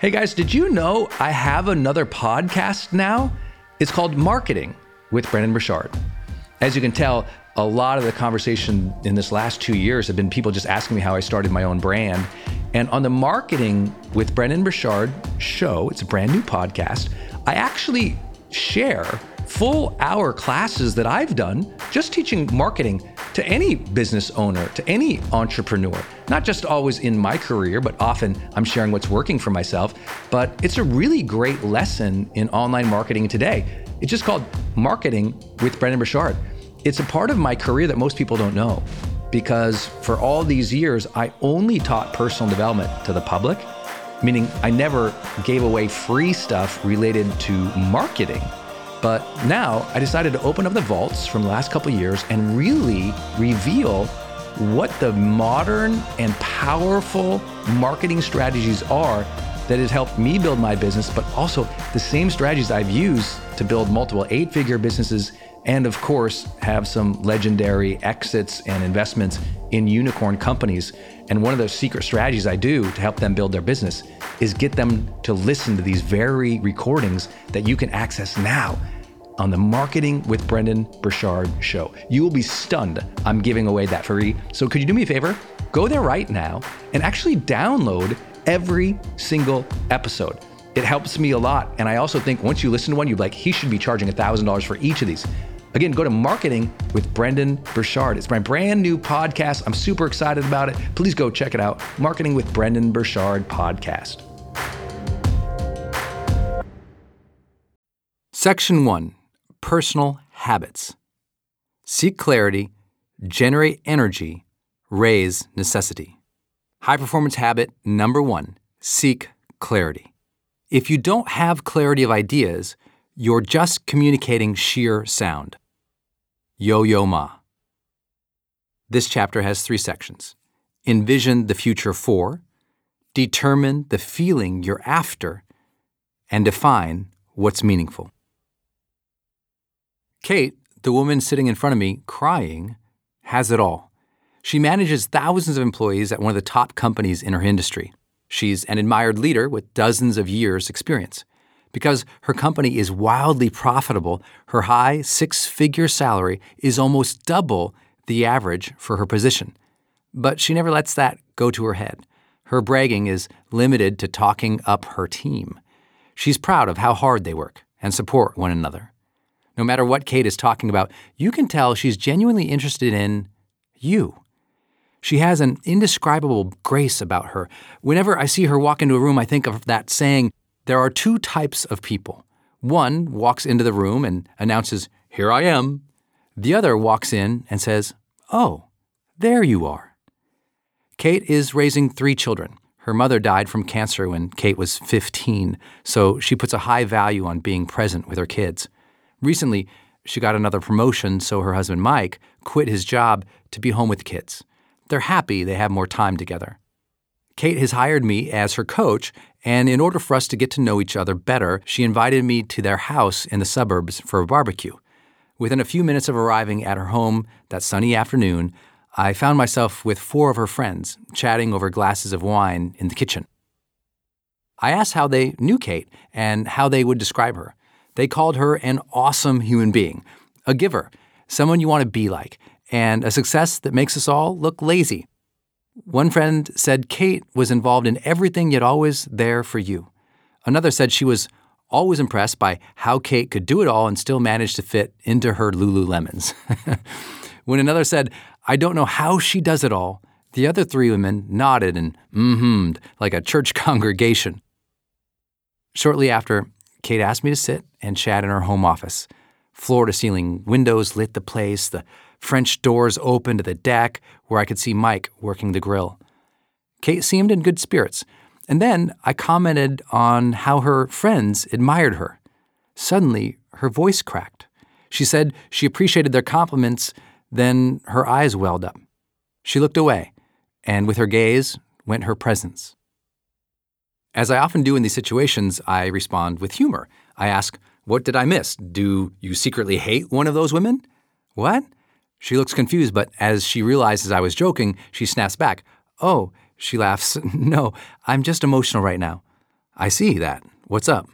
Hey guys, did you know I have another podcast now? It's called Marketing with Brendon Burchard. As you can tell, a lot of the conversation in this last two years have been people just asking me how I started my own brand. And on the Marketing with Brendon Burchard show, it's a brand new podcast, I actually share full hour classes that I've done just teaching marketing to any business owner, to any entrepreneur. Not just always in my career, but often I'm sharing what's working for myself. But it's a really great lesson in online marketing today. It's just called Marketing with Brendon Burchard. It's a part of my career that most people don't know because for all these years, I only taught personal development to the public, meaning I never gave away free stuff related to marketing. But now I decided to open up the vaults from the last couple years and really reveal what the modern and powerful marketing strategies are that has helped me build my business, but also the same strategies I've used to build multiple eight figure businesses and, of course, have some legendary exits and investments in unicorn companies. And one of those secret strategies I do to help them build their business is get them to listen to these very recordings that you can access now on the Marketing with Brendon Burchard show. You will be stunned. I'm giving away that free. So could you do me a favor? Go there right now and actually download every single episode. It helps me a lot. And I also think once you listen to one, you're like, he should be charging $1,000 for each of these. Again, go to Marketing with Brendon Burchard. It's my brand new podcast. I'm super excited about it. Please go check it out. Marketing with Brendon Burchard podcast. Section 1 Personal Habits Seek clarity, generate energy, raise necessity. High performance habit number one seek clarity. If you don't have clarity of ideas, you're just communicating sheer sound. Yo Yo Ma. This chapter has three sections Envision the future four, determine the feeling you're after, and define what's meaningful. Kate, the woman sitting in front of me crying, has it all. She manages thousands of employees at one of the top companies in her industry. She's an admired leader with dozens of years' experience. Because her company is wildly profitable, her high six figure salary is almost double the average for her position. But she never lets that go to her head. Her bragging is limited to talking up her team. She's proud of how hard they work and support one another. No matter what Kate is talking about, you can tell she's genuinely interested in you. She has an indescribable grace about her. Whenever I see her walk into a room, I think of that saying, there are two types of people. One walks into the room and announces, Here I am. The other walks in and says, Oh, there you are. Kate is raising three children. Her mother died from cancer when Kate was 15, so she puts a high value on being present with her kids. Recently, she got another promotion, so her husband Mike quit his job to be home with the kids. They're happy they have more time together. Kate has hired me as her coach, and in order for us to get to know each other better, she invited me to their house in the suburbs for a barbecue. Within a few minutes of arriving at her home that sunny afternoon, I found myself with four of her friends chatting over glasses of wine in the kitchen. I asked how they knew Kate and how they would describe her. They called her an awesome human being, a giver, someone you want to be like, and a success that makes us all look lazy. One friend said Kate was involved in everything yet always there for you. Another said she was always impressed by how Kate could do it all and still manage to fit into her Lululemons. when another said, I don't know how she does it all, the other three women nodded and mm-hummed like a church congregation. Shortly after, Kate asked me to sit and chat in her home office. Floor to ceiling windows lit the place, the French doors opened to the deck where I could see Mike working the grill. Kate seemed in good spirits, and then I commented on how her friends admired her. Suddenly, her voice cracked. She said she appreciated their compliments, then her eyes welled up. She looked away, and with her gaze went her presence. As I often do in these situations, I respond with humor. I ask, What did I miss? Do you secretly hate one of those women? What? She looks confused, but as she realizes I was joking, she snaps back. Oh, she laughs. No, I'm just emotional right now. I see that. What's up?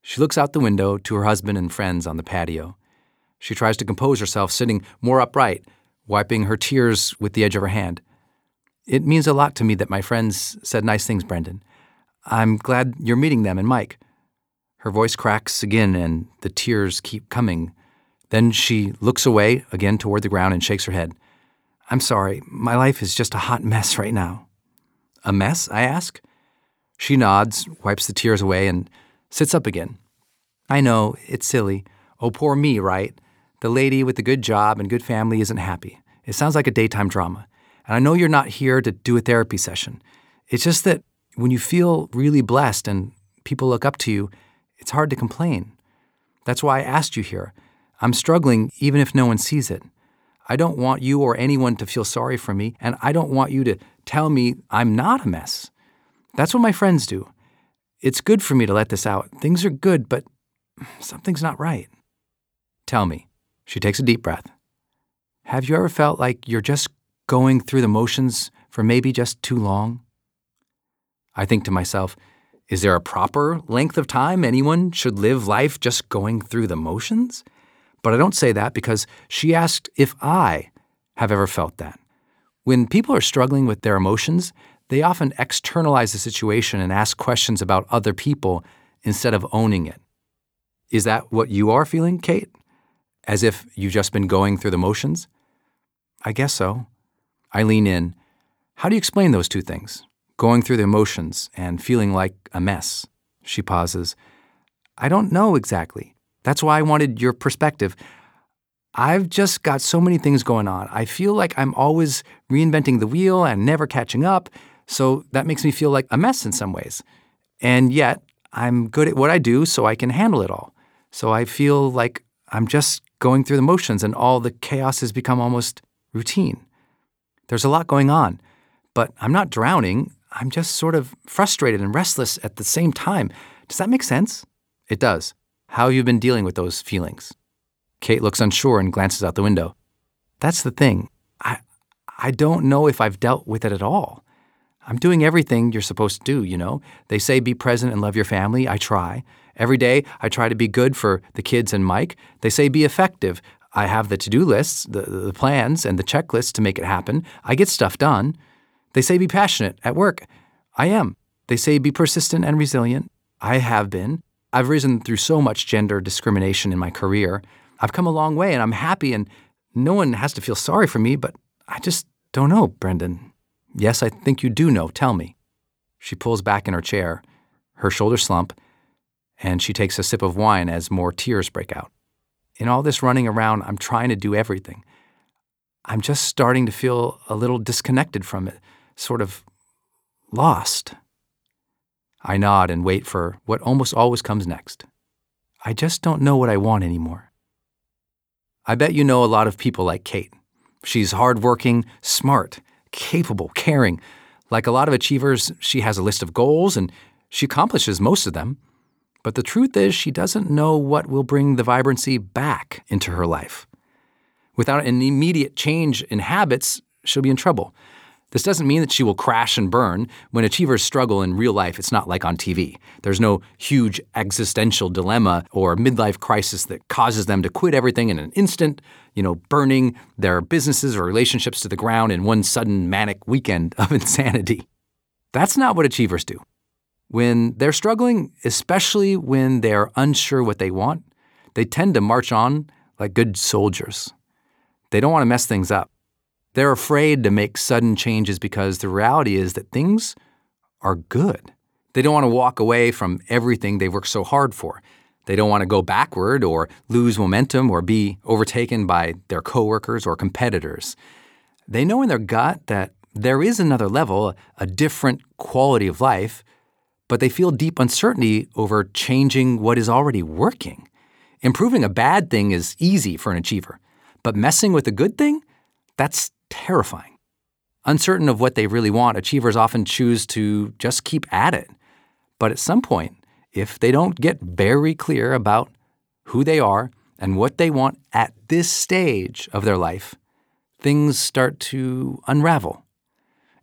She looks out the window to her husband and friends on the patio. She tries to compose herself, sitting more upright, wiping her tears with the edge of her hand. It means a lot to me that my friends said nice things, Brendon. I'm glad you're meeting them and Mike. Her voice cracks again and the tears keep coming. Then she looks away again toward the ground and shakes her head. I'm sorry, my life is just a hot mess right now. A mess? I ask. She nods, wipes the tears away, and sits up again. I know, it's silly. Oh, poor me, right? The lady with the good job and good family isn't happy. It sounds like a daytime drama. And I know you're not here to do a therapy session. It's just that when you feel really blessed and people look up to you, it's hard to complain. That's why I asked you here. I'm struggling even if no one sees it. I don't want you or anyone to feel sorry for me, and I don't want you to tell me I'm not a mess. That's what my friends do. It's good for me to let this out. Things are good, but something's not right. Tell me. She takes a deep breath. Have you ever felt like you're just going through the motions for maybe just too long? I think to myself, is there a proper length of time anyone should live life just going through the motions? But I don't say that because she asked if I have ever felt that. When people are struggling with their emotions, they often externalize the situation and ask questions about other people instead of owning it. Is that what you are feeling, Kate? As if you've just been going through the motions? I guess so. I lean in. How do you explain those two things? Going through the emotions and feeling like a mess. She pauses. I don't know exactly. That's why I wanted your perspective. I've just got so many things going on. I feel like I'm always reinventing the wheel and never catching up. So that makes me feel like a mess in some ways. And yet, I'm good at what I do, so I can handle it all. So I feel like I'm just going through the motions and all the chaos has become almost routine. There's a lot going on, but I'm not drowning. I'm just sort of frustrated and restless at the same time. Does that make sense? It does how you've been dealing with those feelings. Kate looks unsure and glances out the window. That's the thing. I, I don't know if I've dealt with it at all. I'm doing everything you're supposed to do, you know? They say be present and love your family. I try. Every day, I try to be good for the kids and Mike. They say be effective. I have the to do lists, the, the plans, and the checklists to make it happen. I get stuff done. They say be passionate at work. I am. They say be persistent and resilient. I have been. I've risen through so much gender discrimination in my career. I've come a long way and I'm happy, and no one has to feel sorry for me, but I just don't know, Brendon. Yes, I think you do know. Tell me. She pulls back in her chair, her shoulders slump, and she takes a sip of wine as more tears break out. In all this running around, I'm trying to do everything. I'm just starting to feel a little disconnected from it, sort of lost. I nod and wait for what almost always comes next. I just don't know what I want anymore. I bet you know a lot of people like Kate. She's hardworking, smart, capable, caring. Like a lot of achievers, she has a list of goals and she accomplishes most of them. But the truth is, she doesn't know what will bring the vibrancy back into her life. Without an immediate change in habits, she'll be in trouble. This doesn't mean that she will crash and burn. When achievers struggle in real life, it's not like on TV. There's no huge existential dilemma or midlife crisis that causes them to quit everything in an instant, you know, burning their businesses or relationships to the ground in one sudden manic weekend of insanity. That's not what achievers do. When they're struggling, especially when they're unsure what they want, they tend to march on like good soldiers. They don't want to mess things up. They're afraid to make sudden changes because the reality is that things are good. They don't want to walk away from everything they've worked so hard for. They don't want to go backward or lose momentum or be overtaken by their coworkers or competitors. They know in their gut that there is another level, a different quality of life, but they feel deep uncertainty over changing what is already working. Improving a bad thing is easy for an achiever, but messing with a good thing, that's terrifying. Uncertain of what they really want, achievers often choose to just keep at it. But at some point, if they don't get very clear about who they are and what they want at this stage of their life, things start to unravel.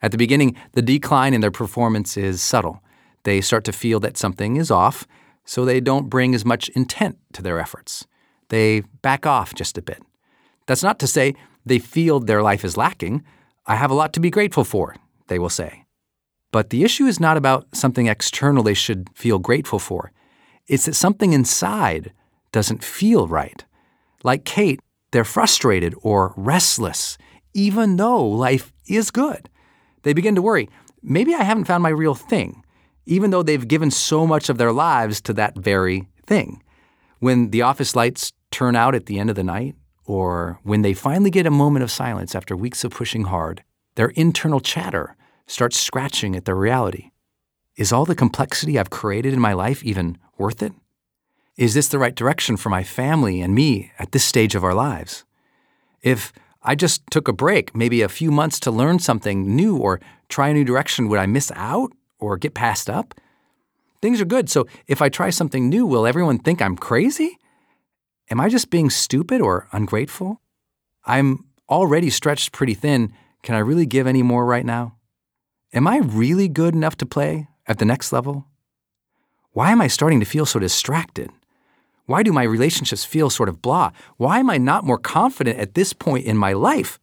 At the beginning, the decline in their performance is subtle. They start to feel that something is off, so they don't bring as much intent to their efforts. They back off just a bit. That's not to say they feel their life is lacking. I have a lot to be grateful for, they will say. But the issue is not about something external they should feel grateful for. It's that something inside doesn't feel right. Like Kate, they're frustrated or restless, even though life is good. They begin to worry maybe I haven't found my real thing, even though they've given so much of their lives to that very thing. When the office lights turn out at the end of the night, or when they finally get a moment of silence after weeks of pushing hard, their internal chatter starts scratching at their reality. Is all the complexity I've created in my life even worth it? Is this the right direction for my family and me at this stage of our lives? If I just took a break, maybe a few months to learn something new or try a new direction, would I miss out or get passed up? Things are good, so if I try something new, will everyone think I'm crazy? Am I just being stupid or ungrateful? I'm already stretched pretty thin. Can I really give any more right now? Am I really good enough to play at the next level? Why am I starting to feel so distracted? Why do my relationships feel sort of blah? Why am I not more confident at this point in my life?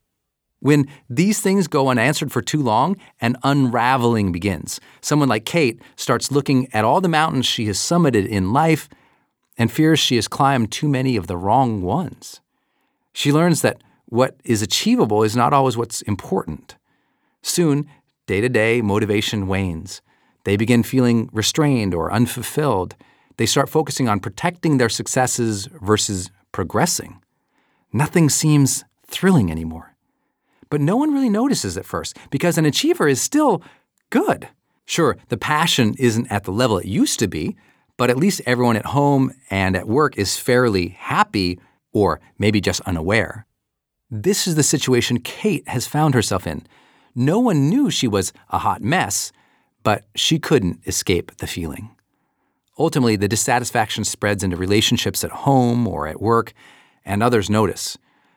When these things go unanswered for too long, an unraveling begins. Someone like Kate starts looking at all the mountains she has summited in life and fears she has climbed too many of the wrong ones. She learns that what is achievable is not always what's important. Soon, day to day motivation wanes. They begin feeling restrained or unfulfilled they start focusing on protecting their successes versus progressing. Nothing seems thrilling anymore. But no one really notices at first because an achiever is still good. Sure, the passion isn't at the level it used to be, but at least everyone at home and at work is fairly happy or maybe just unaware. This is the situation Kate has found herself in. No one knew she was a hot mess, but she couldn't escape the feeling. Ultimately, the dissatisfaction spreads into relationships at home or at work, and others notice.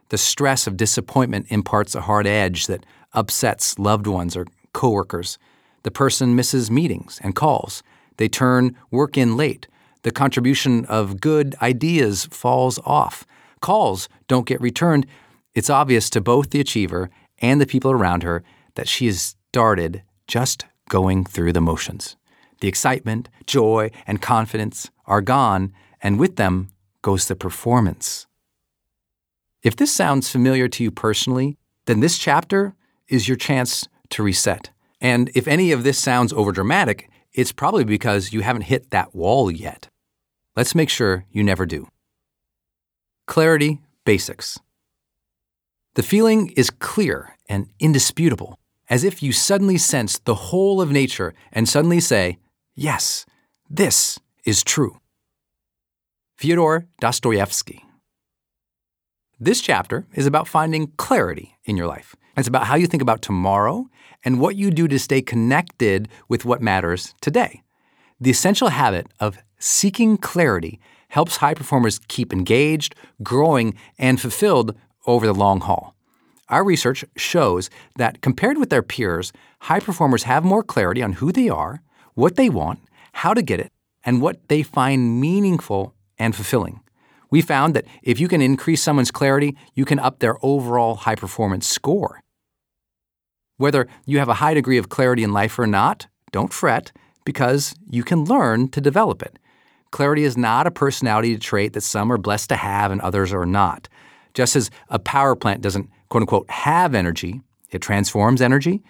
The stress of disappointment imparts a hard edge that upsets loved ones or coworkers. The person misses meetings and calls. They turn work in late. The contribution of good ideas falls off. Calls don't get returned. It's obvious to both the achiever and the people around her that she has started just going through the motions. The excitement, joy, and confidence are gone, and with them goes the performance. If this sounds familiar to you personally, then this chapter is your chance to reset. And if any of this sounds overdramatic, it's probably because you haven't hit that wall yet. Let's make sure you never do. Clarity Basics The feeling is clear and indisputable, as if you suddenly sense the whole of nature and suddenly say, Yes, this is true. Fyodor Dostoevsky. This chapter is about finding clarity in your life. It's about how you think about tomorrow and what you do to stay connected with what matters today. The essential habit of seeking clarity helps high performers keep engaged, growing, and fulfilled over the long haul. Our research shows that compared with their peers, high performers have more clarity on who they are, what they want, how to get it, and what they find meaningful and fulfilling. We found that if you can increase someone's clarity, you can up their overall high performance score. Whether you have a high degree of clarity in life or not, don't fret because you can learn to develop it. Clarity is not a personality trait that some are blessed to have and others are not. Just as a power plant doesn't, quote unquote, have energy, it transforms energy,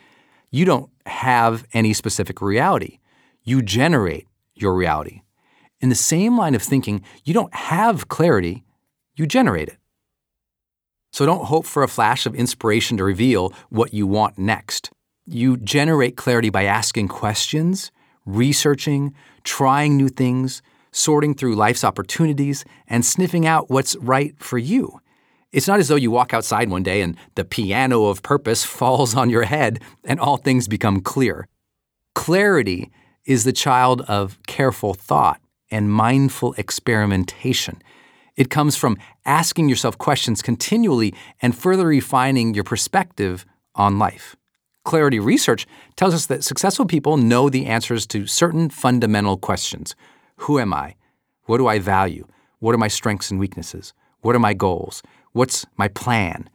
you don't have any specific reality. You generate your reality. In the same line of thinking, you don't have clarity, you generate it. So don't hope for a flash of inspiration to reveal what you want next. You generate clarity by asking questions, researching, trying new things, sorting through life's opportunities, and sniffing out what's right for you. It's not as though you walk outside one day and the piano of purpose falls on your head and all things become clear. Clarity is the child of careful thought and mindful experimentation. It comes from asking yourself questions continually and further refining your perspective on life. Clarity research tells us that successful people know the answers to certain fundamental questions Who am I? What do I value? What are my strengths and weaknesses? What are my goals? What's my plan?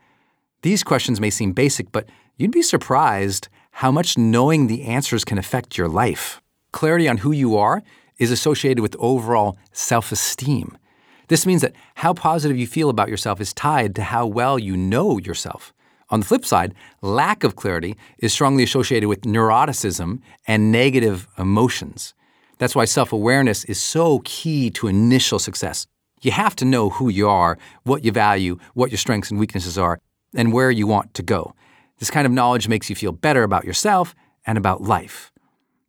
These questions may seem basic, but you'd be surprised how much knowing the answers can affect your life. Clarity on who you are is associated with overall self esteem. This means that how positive you feel about yourself is tied to how well you know yourself. On the flip side, lack of clarity is strongly associated with neuroticism and negative emotions. That's why self awareness is so key to initial success. You have to know who you are, what you value, what your strengths and weaknesses are, and where you want to go. This kind of knowledge makes you feel better about yourself and about life.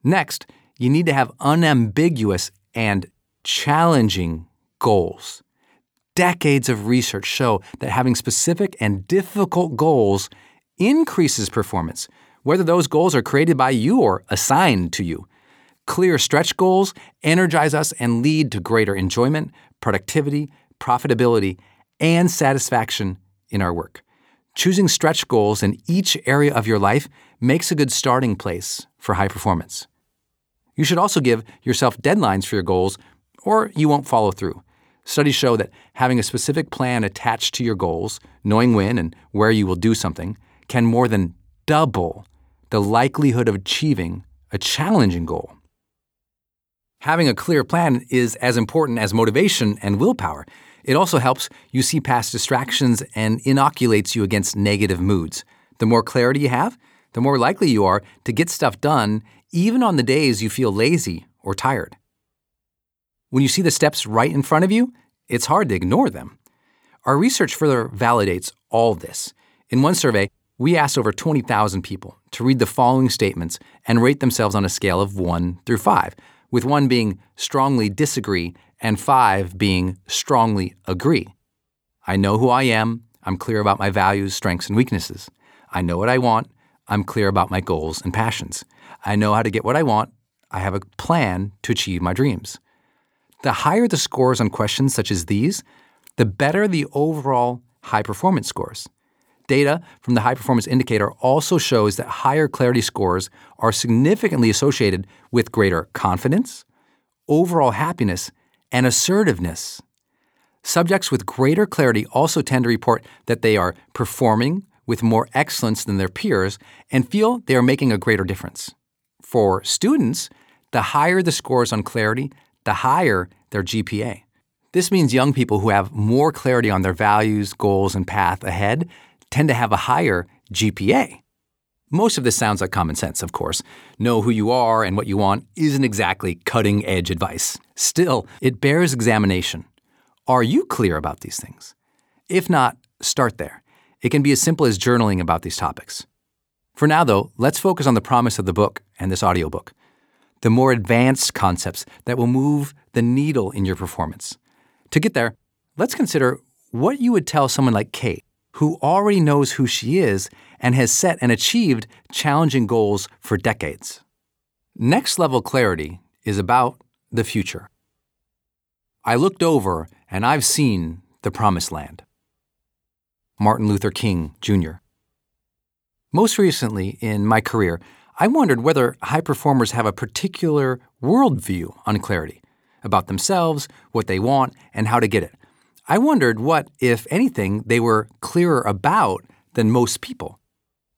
Next, you need to have unambiguous and challenging goals. Decades of research show that having specific and difficult goals increases performance, whether those goals are created by you or assigned to you. Clear stretch goals energize us and lead to greater enjoyment, productivity, profitability, and satisfaction in our work. Choosing stretch goals in each area of your life makes a good starting place for high performance. You should also give yourself deadlines for your goals, or you won't follow through. Studies show that having a specific plan attached to your goals, knowing when and where you will do something, can more than double the likelihood of achieving a challenging goal. Having a clear plan is as important as motivation and willpower. It also helps you see past distractions and inoculates you against negative moods. The more clarity you have, the more likely you are to get stuff done, even on the days you feel lazy or tired. When you see the steps right in front of you, it's hard to ignore them. Our research further validates all this. In one survey, we asked over 20,000 people to read the following statements and rate themselves on a scale of 1 through 5, with 1 being strongly disagree and 5 being strongly agree. I know who I am. I'm clear about my values, strengths, and weaknesses. I know what I want. I'm clear about my goals and passions. I know how to get what I want. I have a plan to achieve my dreams. The higher the scores on questions such as these, the better the overall high performance scores. Data from the High Performance Indicator also shows that higher clarity scores are significantly associated with greater confidence, overall happiness, and assertiveness. Subjects with greater clarity also tend to report that they are performing with more excellence than their peers and feel they are making a greater difference. For students, the higher the scores on clarity, the higher their GPA. This means young people who have more clarity on their values, goals, and path ahead tend to have a higher GPA. Most of this sounds like common sense, of course. Know who you are and what you want isn't exactly cutting edge advice. Still, it bears examination. Are you clear about these things? If not, start there. It can be as simple as journaling about these topics. For now, though, let's focus on the promise of the book and this audiobook the more advanced concepts that will move the needle in your performance. To get there, let's consider what you would tell someone like Kate, who already knows who she is and has set and achieved challenging goals for decades. Next level clarity is about the future. I looked over and I've seen the promised land. Martin Luther King, Jr. Most recently in my career, I wondered whether high performers have a particular worldview on clarity about themselves, what they want, and how to get it. I wondered what, if anything, they were clearer about than most people.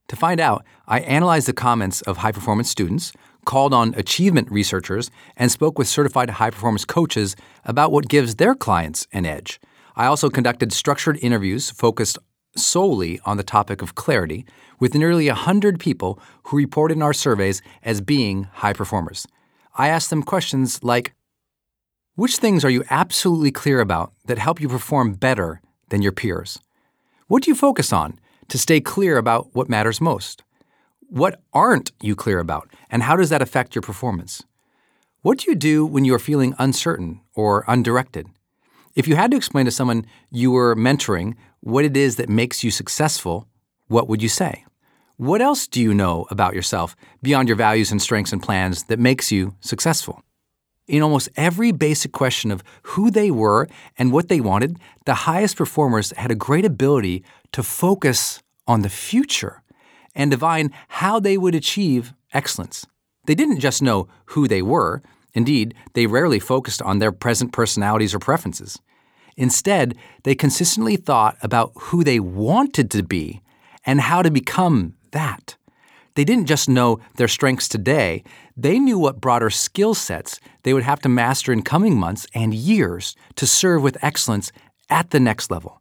To find out, I analyzed the comments of high performance students, called on achievement researchers, and spoke with certified high performance coaches about what gives their clients an edge. I also conducted structured interviews focused solely on the topic of clarity with nearly 100 people who reported in our surveys as being high performers. I asked them questions like Which things are you absolutely clear about that help you perform better than your peers? What do you focus on to stay clear about what matters most? What aren't you clear about, and how does that affect your performance? What do you do when you are feeling uncertain or undirected? If you had to explain to someone you were mentoring what it is that makes you successful, what would you say? What else do you know about yourself beyond your values and strengths and plans that makes you successful? In almost every basic question of who they were and what they wanted, the highest performers had a great ability to focus on the future and divine how they would achieve excellence. They didn't just know who they were, indeed, they rarely focused on their present personalities or preferences. Instead, they consistently thought about who they wanted to be and how to become that. They didn't just know their strengths today, they knew what broader skill sets they would have to master in coming months and years to serve with excellence at the next level.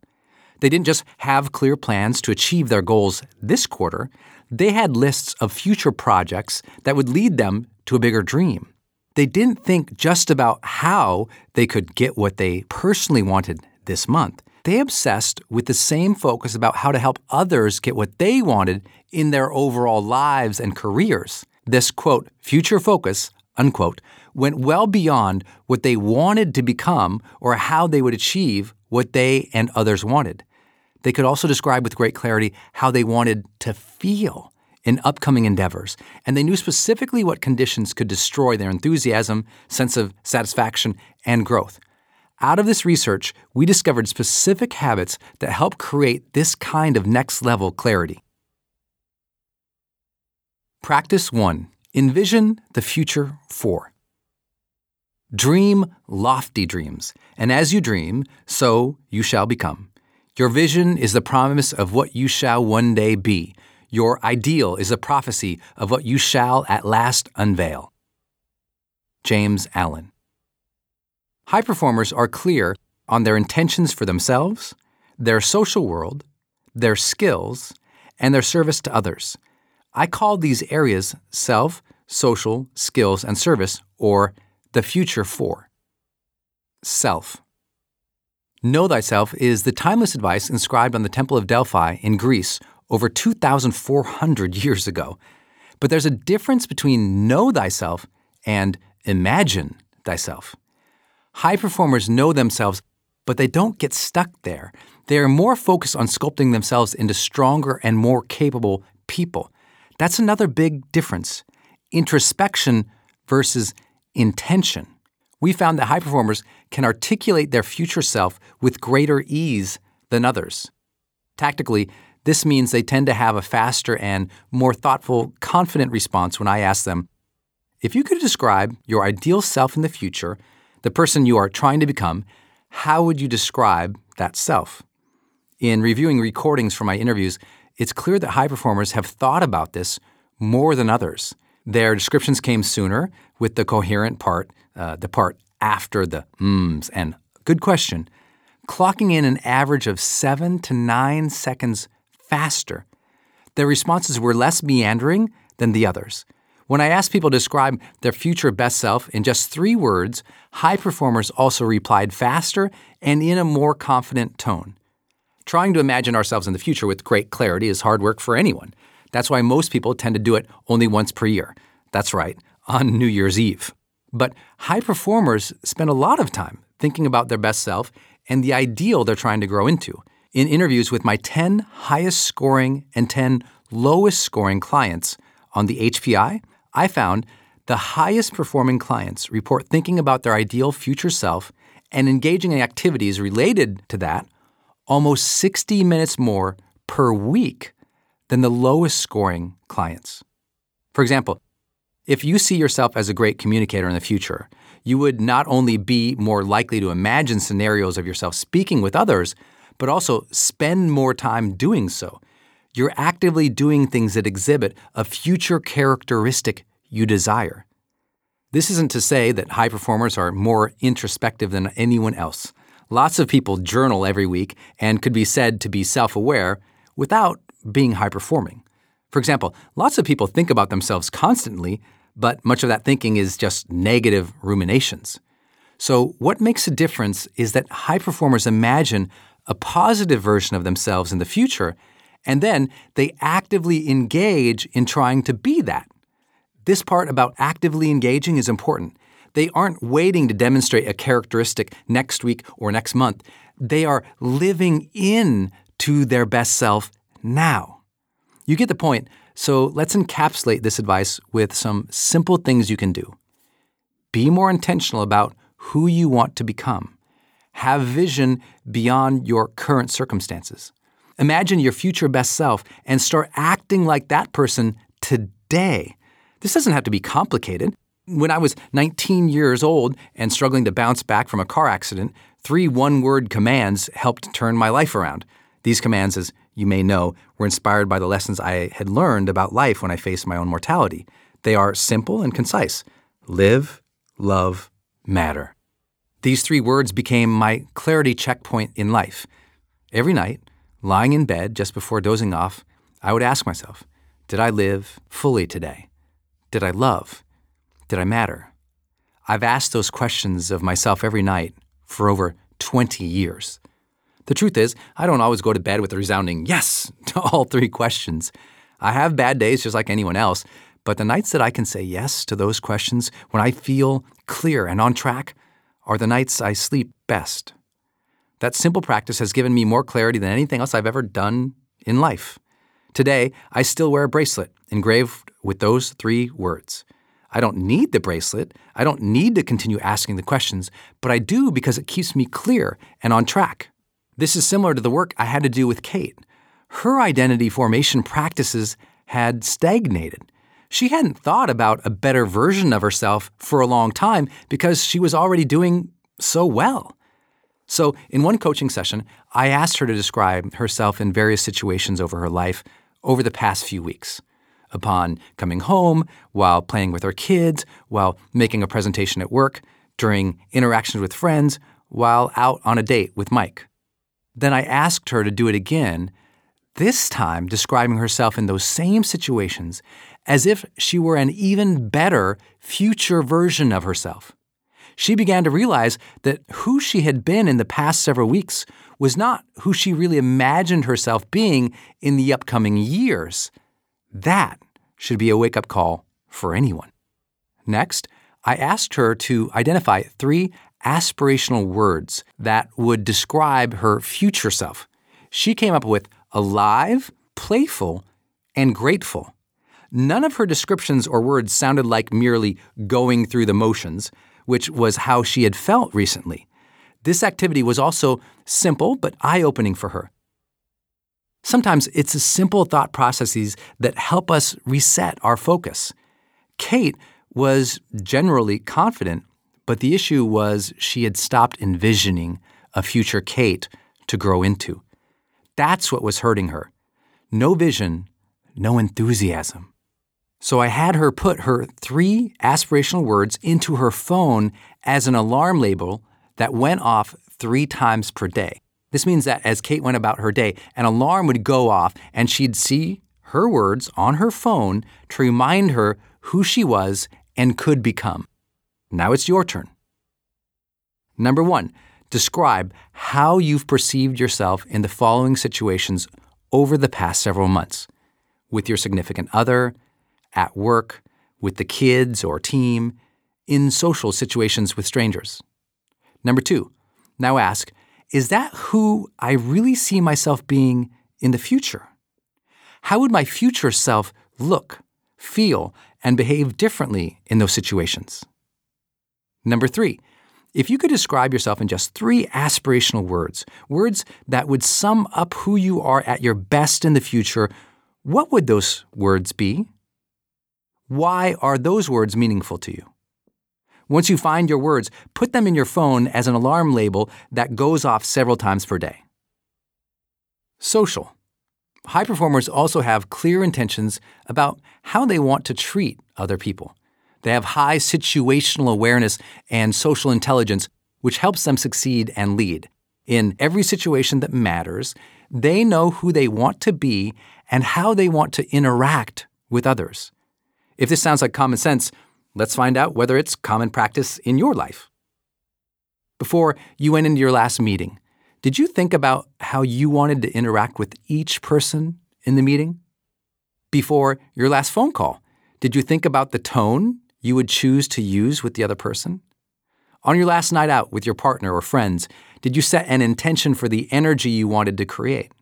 They didn't just have clear plans to achieve their goals this quarter, they had lists of future projects that would lead them to a bigger dream. They didn't think just about how they could get what they personally wanted this month. They obsessed with the same focus about how to help others get what they wanted in their overall lives and careers. This quote, future focus, unquote, went well beyond what they wanted to become or how they would achieve what they and others wanted. They could also describe with great clarity how they wanted to feel in upcoming endeavors, and they knew specifically what conditions could destroy their enthusiasm, sense of satisfaction, and growth. Out of this research, we discovered specific habits that help create this kind of next level clarity. Practice 1 Envision the future four. Dream lofty dreams, and as you dream, so you shall become. Your vision is the promise of what you shall one day be. Your ideal is a prophecy of what you shall at last unveil. James Allen. High performers are clear on their intentions for themselves, their social world, their skills, and their service to others. I call these areas self, social, skills, and service, or the future four. Self. Know thyself is the timeless advice inscribed on the Temple of Delphi in Greece over 2,400 years ago. But there's a difference between know thyself and imagine thyself. High performers know themselves, but they don't get stuck there. They are more focused on sculpting themselves into stronger and more capable people. That's another big difference introspection versus intention. We found that high performers can articulate their future self with greater ease than others. Tactically, this means they tend to have a faster and more thoughtful, confident response when I ask them, If you could describe your ideal self in the future, the person you are trying to become, how would you describe that self? In reviewing recordings from my interviews, it's clear that high performers have thought about this more than others. Their descriptions came sooner with the coherent part, uh, the part after the mms and good question, clocking in an average of seven to nine seconds faster. Their responses were less meandering than the others. When I asked people to describe their future best self in just three words, high performers also replied faster and in a more confident tone. Trying to imagine ourselves in the future with great clarity is hard work for anyone. That's why most people tend to do it only once per year. That's right, on New Year's Eve. But high performers spend a lot of time thinking about their best self and the ideal they're trying to grow into. In interviews with my 10 highest scoring and 10 lowest scoring clients on the HPI, I found the highest performing clients report thinking about their ideal future self and engaging in activities related to that almost 60 minutes more per week than the lowest scoring clients. For example, if you see yourself as a great communicator in the future, you would not only be more likely to imagine scenarios of yourself speaking with others, but also spend more time doing so. You're actively doing things that exhibit a future characteristic you desire. This isn't to say that high performers are more introspective than anyone else. Lots of people journal every week and could be said to be self aware without being high performing. For example, lots of people think about themselves constantly, but much of that thinking is just negative ruminations. So, what makes a difference is that high performers imagine a positive version of themselves in the future, and then they actively engage in trying to be that. This part about actively engaging is important. They aren't waiting to demonstrate a characteristic next week or next month. They are living in to their best self now. You get the point. So let's encapsulate this advice with some simple things you can do. Be more intentional about who you want to become. Have vision beyond your current circumstances. Imagine your future best self and start acting like that person today. This doesn't have to be complicated. When I was 19 years old and struggling to bounce back from a car accident, three one word commands helped turn my life around. These commands, as you may know, were inspired by the lessons I had learned about life when I faced my own mortality. They are simple and concise live, love, matter. These three words became my clarity checkpoint in life. Every night, lying in bed just before dozing off, I would ask myself, Did I live fully today? Did I love? Did I matter? I've asked those questions of myself every night for over 20 years. The truth is, I don't always go to bed with a resounding yes to all three questions. I have bad days just like anyone else, but the nights that I can say yes to those questions, when I feel clear and on track, are the nights I sleep best. That simple practice has given me more clarity than anything else I've ever done in life. Today, I still wear a bracelet engraved with those three words. I don't need the bracelet. I don't need to continue asking the questions, but I do because it keeps me clear and on track. This is similar to the work I had to do with Kate. Her identity formation practices had stagnated. She hadn't thought about a better version of herself for a long time because she was already doing so well. So, in one coaching session, I asked her to describe herself in various situations over her life over the past few weeks. Upon coming home, while playing with her kids, while making a presentation at work, during interactions with friends, while out on a date with Mike. Then I asked her to do it again, this time describing herself in those same situations as if she were an even better future version of herself. She began to realize that who she had been in the past several weeks was not who she really imagined herself being in the upcoming years. That should be a wake up call for anyone. Next, I asked her to identify three aspirational words that would describe her future self. She came up with alive, playful, and grateful. None of her descriptions or words sounded like merely going through the motions, which was how she had felt recently. This activity was also simple but eye opening for her. Sometimes it's the simple thought processes that help us reset our focus. Kate was generally confident, but the issue was she had stopped envisioning a future Kate to grow into. That's what was hurting her. No vision, no enthusiasm. So I had her put her three aspirational words into her phone as an alarm label that went off three times per day. This means that as Kate went about her day, an alarm would go off and she'd see her words on her phone to remind her who she was and could become. Now it's your turn. Number one, describe how you've perceived yourself in the following situations over the past several months with your significant other, at work, with the kids or team, in social situations with strangers. Number two, now ask, is that who I really see myself being in the future? How would my future self look, feel, and behave differently in those situations? Number three, if you could describe yourself in just three aspirational words, words that would sum up who you are at your best in the future, what would those words be? Why are those words meaningful to you? Once you find your words, put them in your phone as an alarm label that goes off several times per day. Social. High performers also have clear intentions about how they want to treat other people. They have high situational awareness and social intelligence, which helps them succeed and lead. In every situation that matters, they know who they want to be and how they want to interact with others. If this sounds like common sense, let's find out whether it's common practice in your life. Before you went into your last meeting, did you think about how you wanted to interact with each person in the meeting? Before your last phone call, did you think about the tone you would choose to use with the other person? On your last night out with your partner or friends, did you set an intention for the energy you wanted to create?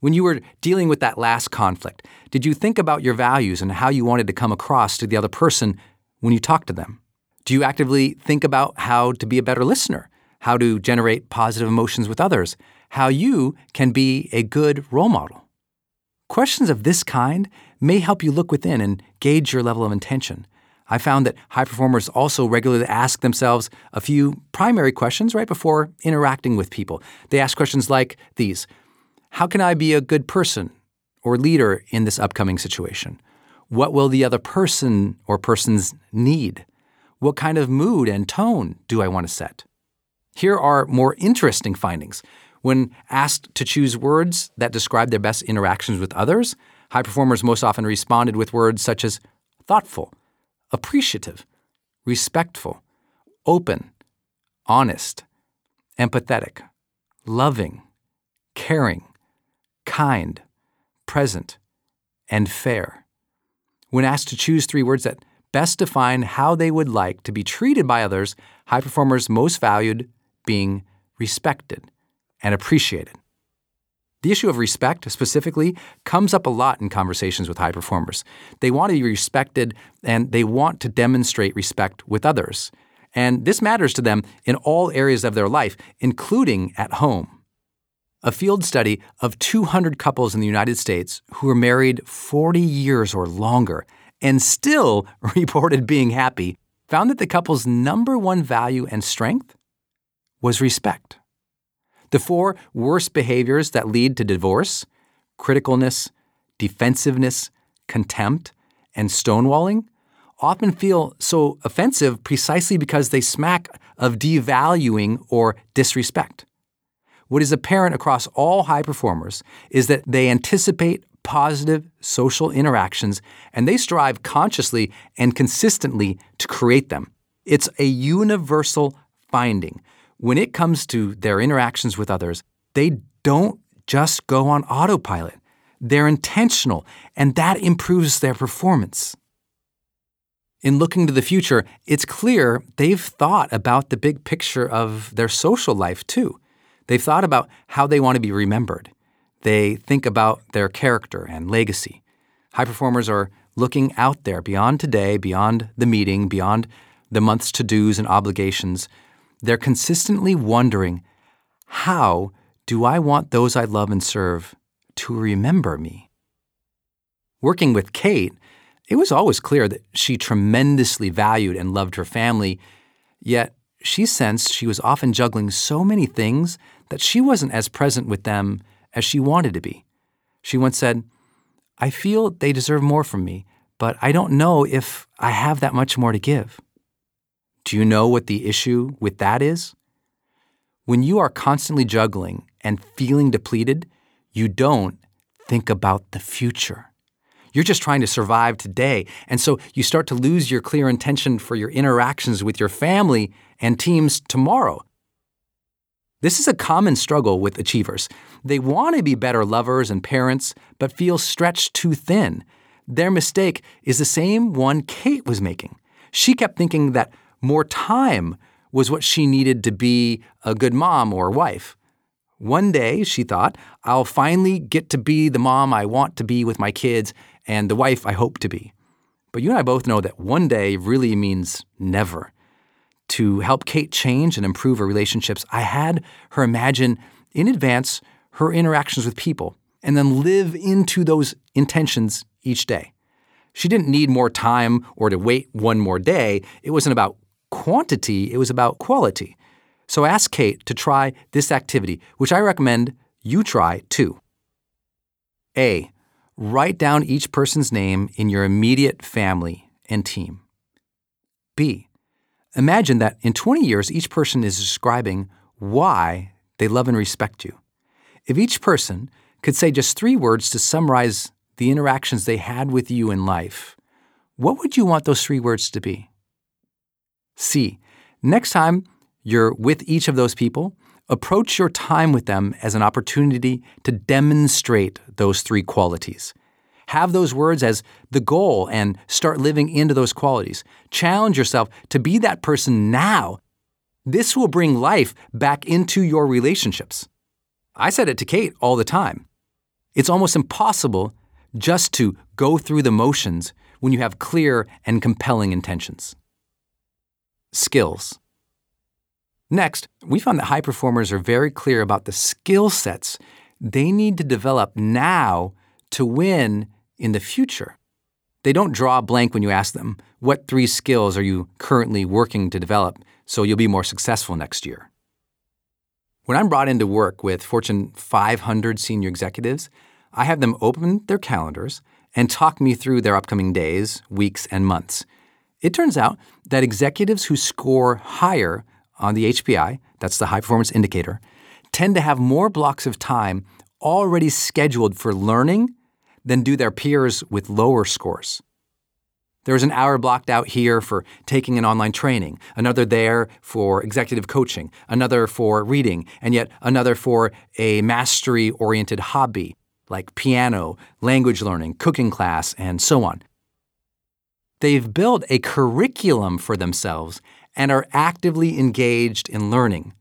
When you were dealing with that last conflict, did you think about your values and how you wanted to come across to the other person when you talked to them? Do you actively think about how to be a better listener, how to generate positive emotions with others, how you can be a good role model. Questions of this kind may help you look within and gauge your level of intention. I found that high performers also regularly ask themselves a few primary questions right before interacting with people. They ask questions like these How can I be a good person or leader in this upcoming situation? What will the other person or persons need? What kind of mood and tone do I want to set? Here are more interesting findings. When asked to choose words that describe their best interactions with others, high performers most often responded with words such as thoughtful, appreciative, respectful, open, honest, empathetic, loving, caring, kind, present, and fair. When asked to choose three words that best define how they would like to be treated by others, high performers most valued being respected and appreciated. The issue of respect, specifically, comes up a lot in conversations with high performers. They want to be respected and they want to demonstrate respect with others. And this matters to them in all areas of their life, including at home. A field study of 200 couples in the United States who were married 40 years or longer and still reported being happy found that the couple's number one value and strength was respect. The four worst behaviors that lead to divorce criticalness, defensiveness, contempt, and stonewalling often feel so offensive precisely because they smack of devaluing or disrespect. What is apparent across all high performers is that they anticipate positive social interactions and they strive consciously and consistently to create them. It's a universal finding when it comes to their interactions with others, they don't just go on autopilot. They're intentional, and that improves their performance. In looking to the future, it's clear they've thought about the big picture of their social life too. They've thought about how they want to be remembered. They think about their character and legacy. High performers are looking out there beyond today, beyond the meeting, beyond the month's to dos and obligations they're consistently wondering how do I want those I love and serve to remember me? Working with Kate, it was always clear that she tremendously valued and loved her family, yet she sensed she was often juggling so many things that she wasn't as present with them as she wanted to be. She once said, I feel they deserve more from me, but I don't know if I have that much more to give. Do you know what the issue with that is? When you are constantly juggling and feeling depleted, you don't think about the future. You're just trying to survive today. And so you start to lose your clear intention for your interactions with your family and teams tomorrow. This is a common struggle with achievers. They want to be better lovers and parents, but feel stretched too thin. Their mistake is the same one Kate was making. She kept thinking that more time was what she needed to be a good mom or wife. One day, she thought, I'll finally get to be the mom I want to be with my kids and the wife I hope to be. But you and I both know that one day really means never. To help Kate change and improve her relationships, I had her imagine in advance her interactions with people and then live into those intentions each day. She didn't need more time or to wait one more day. It wasn't about quantity, it was about quality. So ask Kate to try this activity, which I recommend you try too. A. Write down each person's name in your immediate family and team. B. Imagine that in 20 years, each person is describing why they love and respect you. If each person could say just three words to summarize the interactions they had with you in life, what would you want those three words to be? C. Next time you're with each of those people, approach your time with them as an opportunity to demonstrate those three qualities. Have those words as the goal and start living into those qualities. Challenge yourself to be that person now. This will bring life back into your relationships. I said it to Kate all the time. It's almost impossible just to go through the motions when you have clear and compelling intentions skills. Next, we found that high performers are very clear about the skill sets they need to develop now to win in the future. They don't draw a blank when you ask them, What three skills are you currently working to develop so you'll be more successful next year? When I'm brought into work with Fortune 500 senior executives, I have them open their calendars and talk me through their upcoming days, weeks, and months. It turns out that executives who score higher on the HPI, that's the high performance indicator, tend to have more blocks of time already scheduled for learning than do their peers with lower scores. There's an hour blocked out here for taking an online training, another there for executive coaching, another for reading, and yet another for a mastery oriented hobby like piano, language learning, cooking class, and so on. They've built a curriculum for themselves and are actively engaged in learning.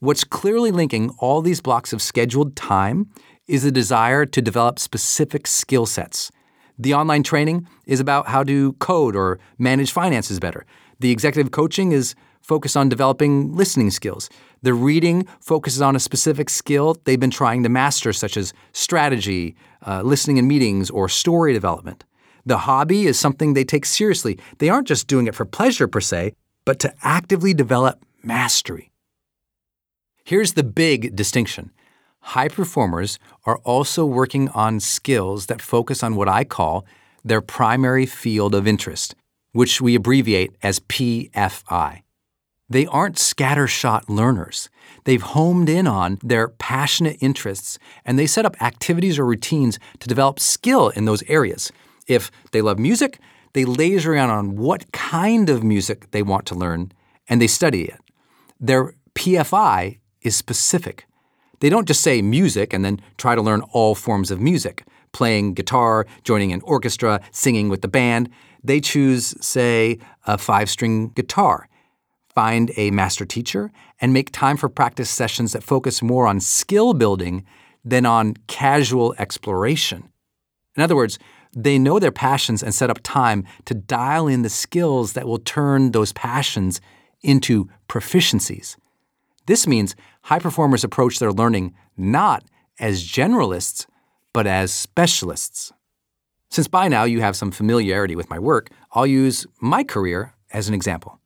What's clearly linking all these blocks of scheduled time is the desire to develop specific skill sets. The online training is about how to code or manage finances better. The executive coaching is focused on developing listening skills. The reading focuses on a specific skill they've been trying to master, such as strategy, uh, listening in meetings, or story development. The hobby is something they take seriously. They aren't just doing it for pleasure per se, but to actively develop mastery. Here's the big distinction high performers are also working on skills that focus on what I call their primary field of interest, which we abbreviate as PFI. They aren't scattershot learners. They've homed in on their passionate interests and they set up activities or routines to develop skill in those areas. If they love music, they laser in on what kind of music they want to learn and they study it. Their PFI is specific. They don't just say music and then try to learn all forms of music, playing guitar, joining an orchestra, singing with the band. They choose, say, a five string guitar, find a master teacher, and make time for practice sessions that focus more on skill building than on casual exploration. In other words, they know their passions and set up time to dial in the skills that will turn those passions into proficiencies. This means high performers approach their learning not as generalists, but as specialists. Since by now you have some familiarity with my work, I'll use my career as an example.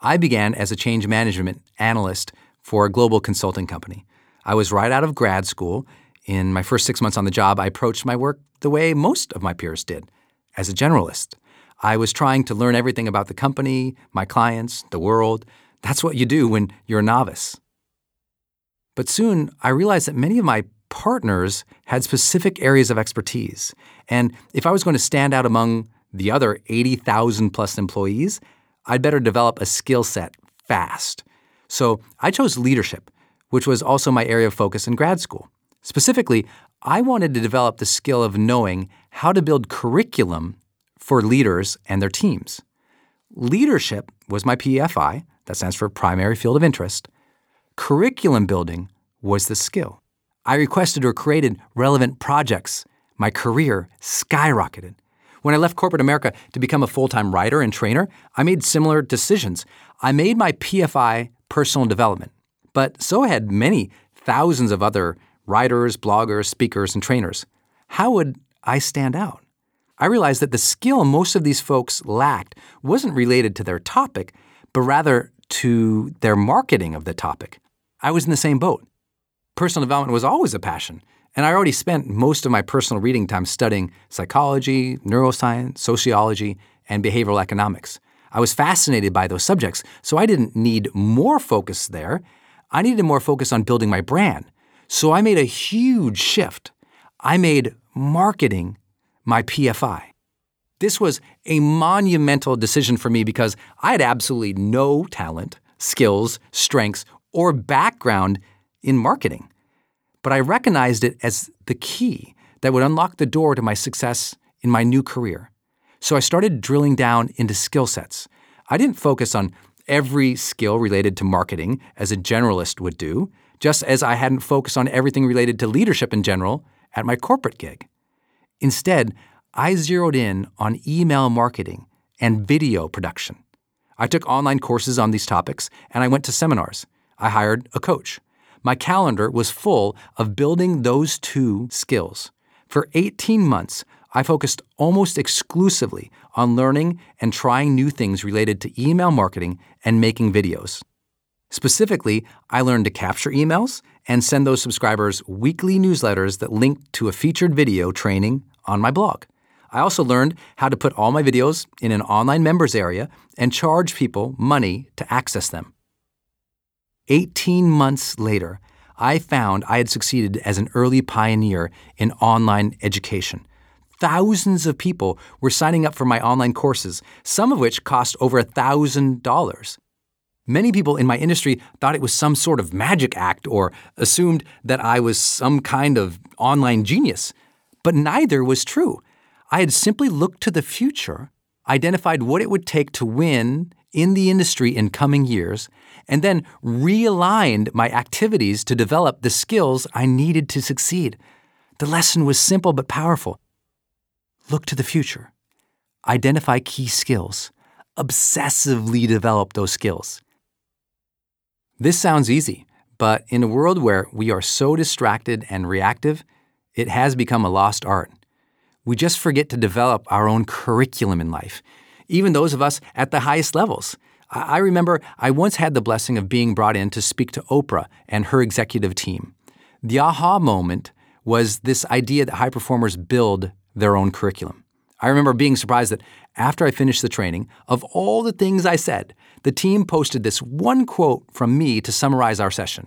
I began as a change management analyst for a global consulting company. I was right out of grad school. In my first six months on the job, I approached my work the way most of my peers did as a generalist. I was trying to learn everything about the company, my clients, the world, that's what you do when you're a novice. But soon I realized that many of my partners had specific areas of expertise. And if I was going to stand out among the other 80,000 plus employees, I'd better develop a skill set fast. So I chose leadership, which was also my area of focus in grad school. Specifically, I wanted to develop the skill of knowing how to build curriculum for leaders and their teams. Leadership was my PFI, that stands for primary field of interest. Curriculum building was the skill. I requested or created relevant projects. My career skyrocketed. When I left corporate America to become a full time writer and trainer, I made similar decisions. I made my PFI personal development, but so had many thousands of other writers, bloggers, speakers, and trainers. How would I stand out? I realized that the skill most of these folks lacked wasn't related to their topic, but rather to their marketing of the topic. I was in the same boat. Personal development was always a passion, and I already spent most of my personal reading time studying psychology, neuroscience, sociology, and behavioral economics. I was fascinated by those subjects, so I didn't need more focus there. I needed more focus on building my brand. So I made a huge shift. I made marketing my PFI. This was a monumental decision for me because I had absolutely no talent, skills, strengths, or background in marketing. But I recognized it as the key that would unlock the door to my success in my new career. So I started drilling down into skill sets. I didn't focus on every skill related to marketing as a generalist would do, just as I hadn't focused on everything related to leadership in general at my corporate gig. Instead, I zeroed in on email marketing and video production. I took online courses on these topics and I went to seminars. I hired a coach. My calendar was full of building those two skills. For 18 months, I focused almost exclusively on learning and trying new things related to email marketing and making videos. Specifically, I learned to capture emails and send those subscribers weekly newsletters that linked to a featured video training on my blog. I also learned how to put all my videos in an online members area and charge people money to access them. 18 months later, I found I had succeeded as an early pioneer in online education. Thousands of people were signing up for my online courses, some of which cost over $1,000. Many people in my industry thought it was some sort of magic act or assumed that I was some kind of online genius. But neither was true. I had simply looked to the future, identified what it would take to win in the industry in coming years, and then realigned my activities to develop the skills I needed to succeed. The lesson was simple but powerful. Look to the future. Identify key skills. Obsessively develop those skills. This sounds easy, but in a world where we are so distracted and reactive, it has become a lost art. We just forget to develop our own curriculum in life, even those of us at the highest levels. I remember I once had the blessing of being brought in to speak to Oprah and her executive team. The aha moment was this idea that high performers build their own curriculum. I remember being surprised that after I finished the training, of all the things I said, the team posted this one quote from me to summarize our session.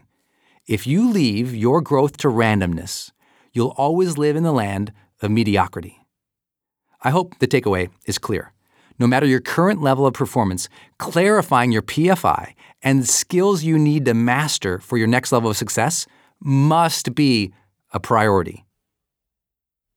If you leave your growth to randomness, you'll always live in the land of mediocrity. I hope the takeaway is clear. No matter your current level of performance, clarifying your PFI and the skills you need to master for your next level of success must be a priority.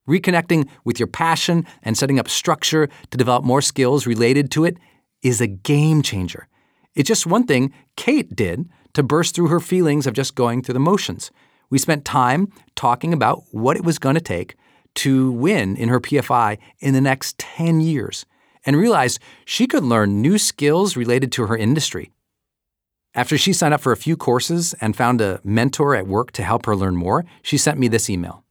Reconnecting with your passion and setting up structure to develop more skills related to it is a game changer. It's just one thing Kate did to burst through her feelings of just going through the motions. We spent time talking about what it was going to take to win in her PFI in the next 10 years and realized she could learn new skills related to her industry. After she signed up for a few courses and found a mentor at work to help her learn more, she sent me this email.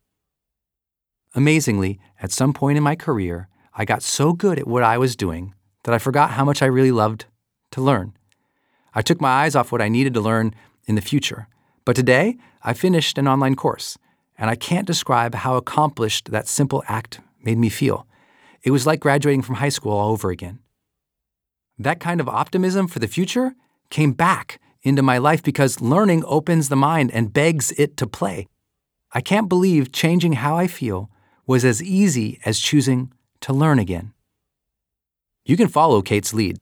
Amazingly, at some point in my career, I got so good at what I was doing that I forgot how much I really loved to learn. I took my eyes off what I needed to learn in the future. But today, I finished an online course, and I can't describe how accomplished that simple act made me feel. It was like graduating from high school all over again. That kind of optimism for the future came back into my life because learning opens the mind and begs it to play. I can't believe changing how I feel was as easy as choosing to learn again. You can follow Kate's lead.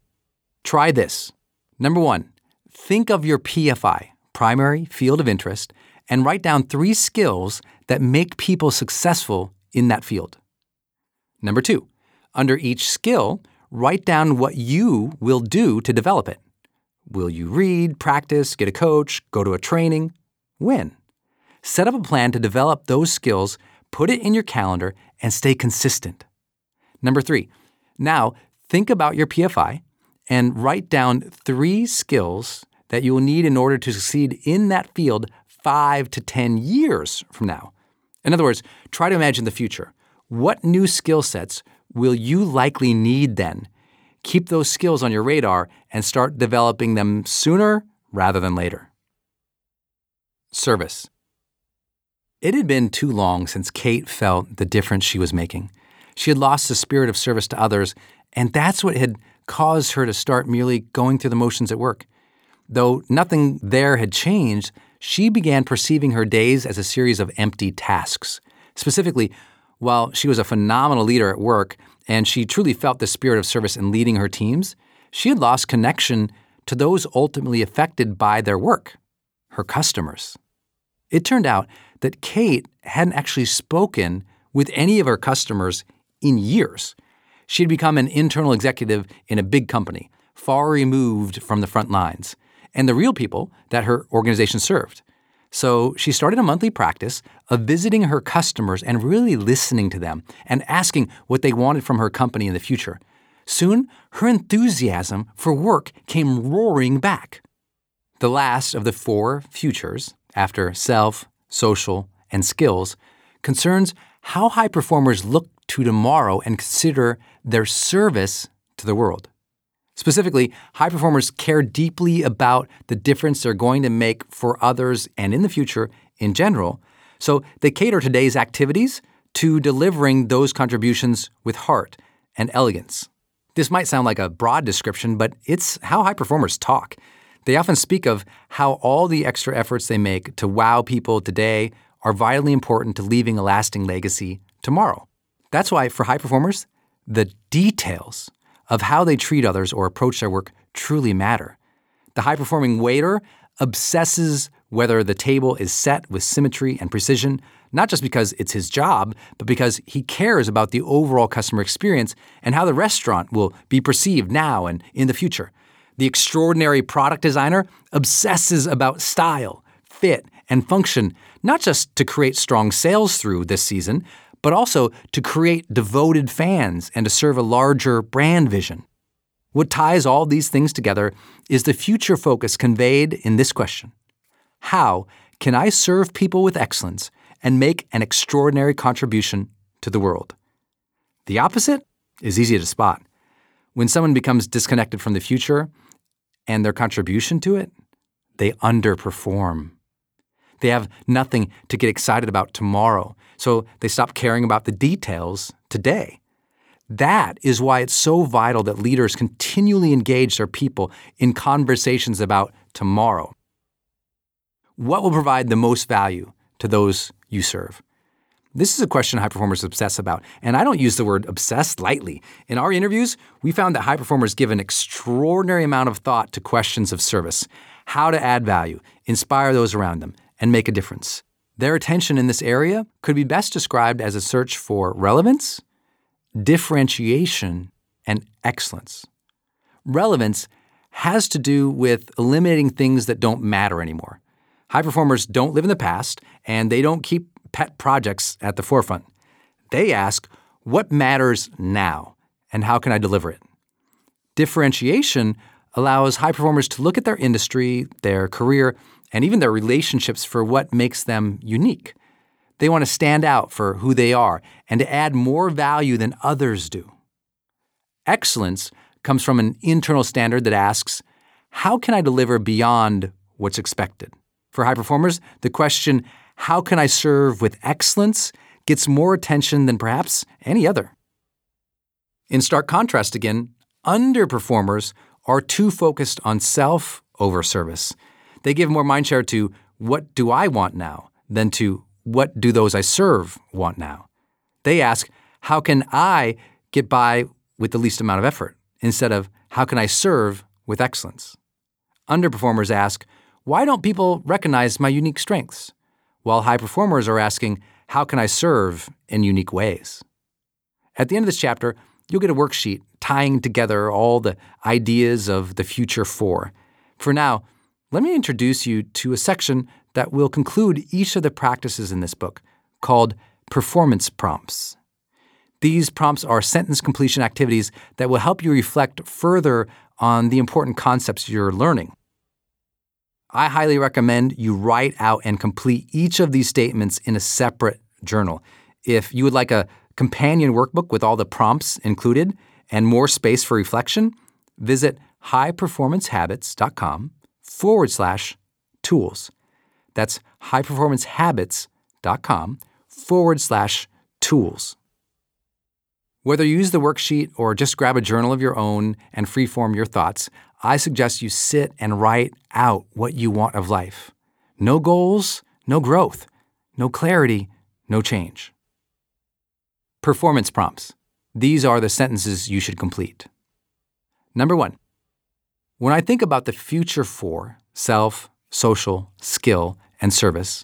Try this. Number one, think of your PFI, primary field of interest, and write down three skills that make people successful in that field. Number two, under each skill, write down what you will do to develop it. Will you read, practice, get a coach, go to a training? When? Set up a plan to develop those skills put it in your calendar, and stay consistent. Number three, now think about your PFI and write down three skills that you will need in order to succeed in that field five to 10 years from now. In other words, try to imagine the future. What new skill sets will you likely need then? Keep those skills on your radar and start developing them sooner rather than later. Service. It had been too long since Kate felt the difference she was making. She had lost the spirit of service to others, and that's what had caused her to start merely going through the motions at work. Though nothing there had changed, she began perceiving her days as a series of empty tasks. Specifically, while she was a phenomenal leader at work and she truly felt the spirit of service in leading her teams, she had lost connection to those ultimately affected by their work, her customers. It turned out that Kate hadn't actually spoken with any of her customers in years. She had become an internal executive in a big company, far removed from the front lines, and the real people that her organization served. So she started a monthly practice of visiting her customers and really listening to them and asking what they wanted from her company in the future. Soon, her enthusiasm for work came roaring back. The last of the four futures, after self, social, and skills, concerns how high performers look to tomorrow and consider their service to the world. Specifically, high performers care deeply about the difference they're going to make for others and in the future in general, so they cater today's activities to delivering those contributions with heart and elegance. This might sound like a broad description, but it's how high performers talk. They often speak of how all the extra efforts they make to wow people today are vitally important to leaving a lasting legacy tomorrow. That's why, for high performers, the details of how they treat others or approach their work truly matter. The high performing waiter obsesses whether the table is set with symmetry and precision, not just because it's his job, but because he cares about the overall customer experience and how the restaurant will be perceived now and in the future. The extraordinary product designer obsesses about style, fit, and function, not just to create strong sales through this season, but also to create devoted fans and to serve a larger brand vision. What ties all these things together is the future focus conveyed in this question How can I serve people with excellence and make an extraordinary contribution to the world? The opposite is easy to spot. When someone becomes disconnected from the future and their contribution to it, they underperform. They have nothing to get excited about tomorrow, so they stop caring about the details today. That is why it's so vital that leaders continually engage their people in conversations about tomorrow. What will provide the most value to those you serve? This is a question high performers obsess about, and I don't use the word obsessed lightly. In our interviews, we found that high performers give an extraordinary amount of thought to questions of service, how to add value, inspire those around them, and make a difference. Their attention in this area could be best described as a search for relevance, differentiation, and excellence. Relevance has to do with eliminating things that don't matter anymore. High performers don't live in the past, and they don't keep pet projects at the forefront. They ask, what matters now, and how can I deliver it? Differentiation allows high performers to look at their industry, their career, and even their relationships for what makes them unique. They want to stand out for who they are and to add more value than others do. Excellence comes from an internal standard that asks, how can I deliver beyond what's expected? For high performers, the question, how can I serve with excellence, gets more attention than perhaps any other. In stark contrast, again, underperformers are too focused on self over service. They give more mindshare to what do I want now than to what do those I serve want now. They ask, how can I get by with the least amount of effort instead of how can I serve with excellence? Underperformers ask, why don't people recognize my unique strengths? while high performers are asking, How can I serve in unique ways? At the end of this chapter, you'll get a worksheet tying together all the ideas of the future four. For now, let me introduce you to a section that will conclude each of the practices in this book called performance prompts. These prompts are sentence completion activities that will help you reflect further on the important concepts you're learning. I highly recommend you write out and complete each of these statements in a separate journal. If you would like a companion workbook with all the prompts included and more space for reflection, visit highperformancehabits.com forward slash tools. That's highperformancehabits.com forward slash tools. Whether you use the worksheet or just grab a journal of your own and freeform your thoughts, I suggest you sit and write out what you want of life. No goals, no growth. No clarity, no change. Performance prompts. These are the sentences you should complete. Number one, when I think about the future for self, social, skill, and service,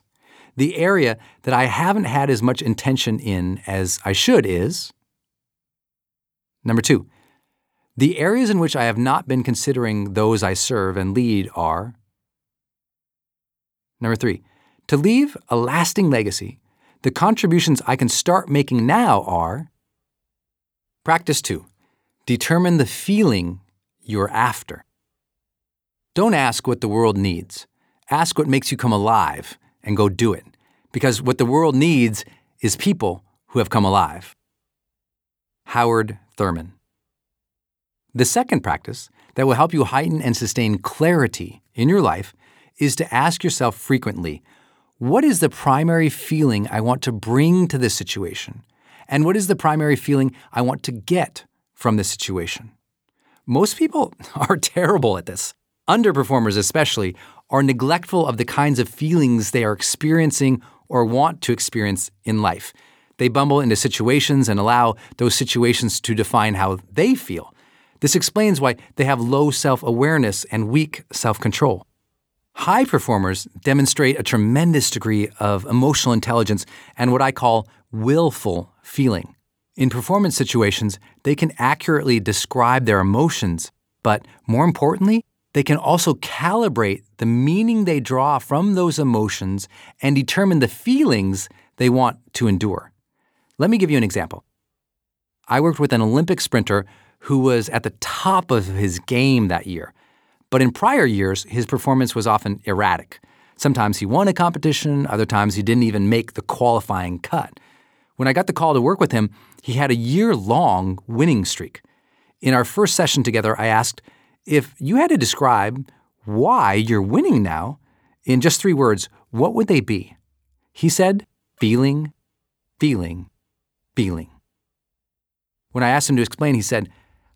the area that I haven't had as much intention in as I should is. Number two, the areas in which I have not been considering those I serve and lead are Number three, to leave a lasting legacy, the contributions I can start making now are Practice two, Determine the feeling you're after. Don't ask what the world needs. Ask what makes you come alive and go do it. Because what the world needs is people who have come alive. Howard Thurman. The second practice that will help you heighten and sustain clarity in your life is to ask yourself frequently what is the primary feeling I want to bring to this situation? And what is the primary feeling I want to get from this situation? Most people are terrible at this. Underperformers, especially, are neglectful of the kinds of feelings they are experiencing or want to experience in life. They bumble into situations and allow those situations to define how they feel. This explains why they have low self awareness and weak self control. High performers demonstrate a tremendous degree of emotional intelligence and what I call willful feeling. In performance situations, they can accurately describe their emotions, but more importantly, they can also calibrate the meaning they draw from those emotions and determine the feelings they want to endure. Let me give you an example. I worked with an Olympic sprinter who was at the top of his game that year. But in prior years, his performance was often erratic. Sometimes he won a competition, other times he didn't even make the qualifying cut. When I got the call to work with him, he had a year long winning streak. In our first session together, I asked, If you had to describe why you're winning now in just three words, what would they be? He said, Feeling, feeling, feeling. When I asked him to explain, he said,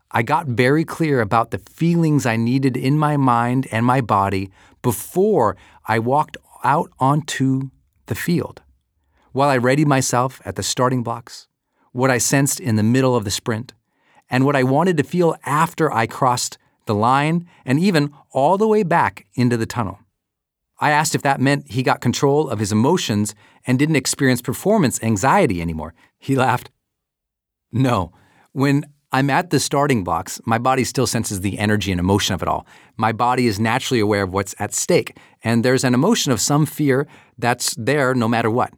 I got very clear about the feelings I needed in my mind and my body before I walked out onto the field. While I readied myself at the starting blocks, what I sensed in the middle of the sprint, and what I wanted to feel after I crossed the line and even all the way back into the tunnel. I asked if that meant he got control of his emotions and didn't experience performance anxiety anymore. He laughed. No. When I'm at the starting blocks. My body still senses the energy and emotion of it all. My body is naturally aware of what's at stake, and there's an emotion of some fear that's there no matter what.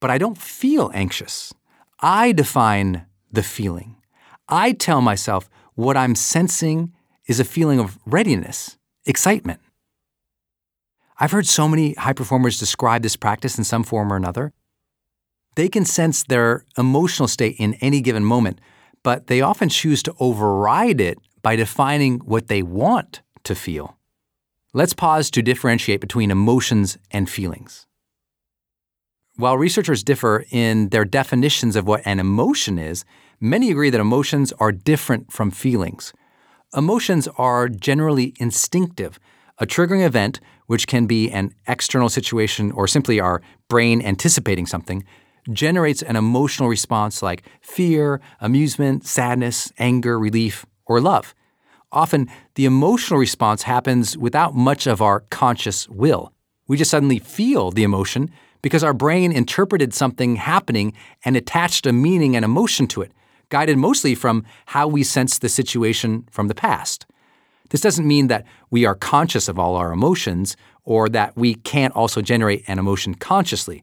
But I don't feel anxious. I define the feeling. I tell myself what I'm sensing is a feeling of readiness, excitement. I've heard so many high performers describe this practice in some form or another. They can sense their emotional state in any given moment but they often choose to override it by defining what they want to feel. Let's pause to differentiate between emotions and feelings. While researchers differ in their definitions of what an emotion is, many agree that emotions are different from feelings. Emotions are generally instinctive, a triggering event, which can be an external situation or simply our brain anticipating something, generates an emotional response like fear, amusement, sadness, anger, relief, or love. Often, the emotional response happens without much of our conscious will. We just suddenly feel the emotion because our brain interpreted something happening and attached a meaning and emotion to it, guided mostly from how we sense the situation from the past. This doesn't mean that we are conscious of all our emotions or that we can't also generate an emotion consciously.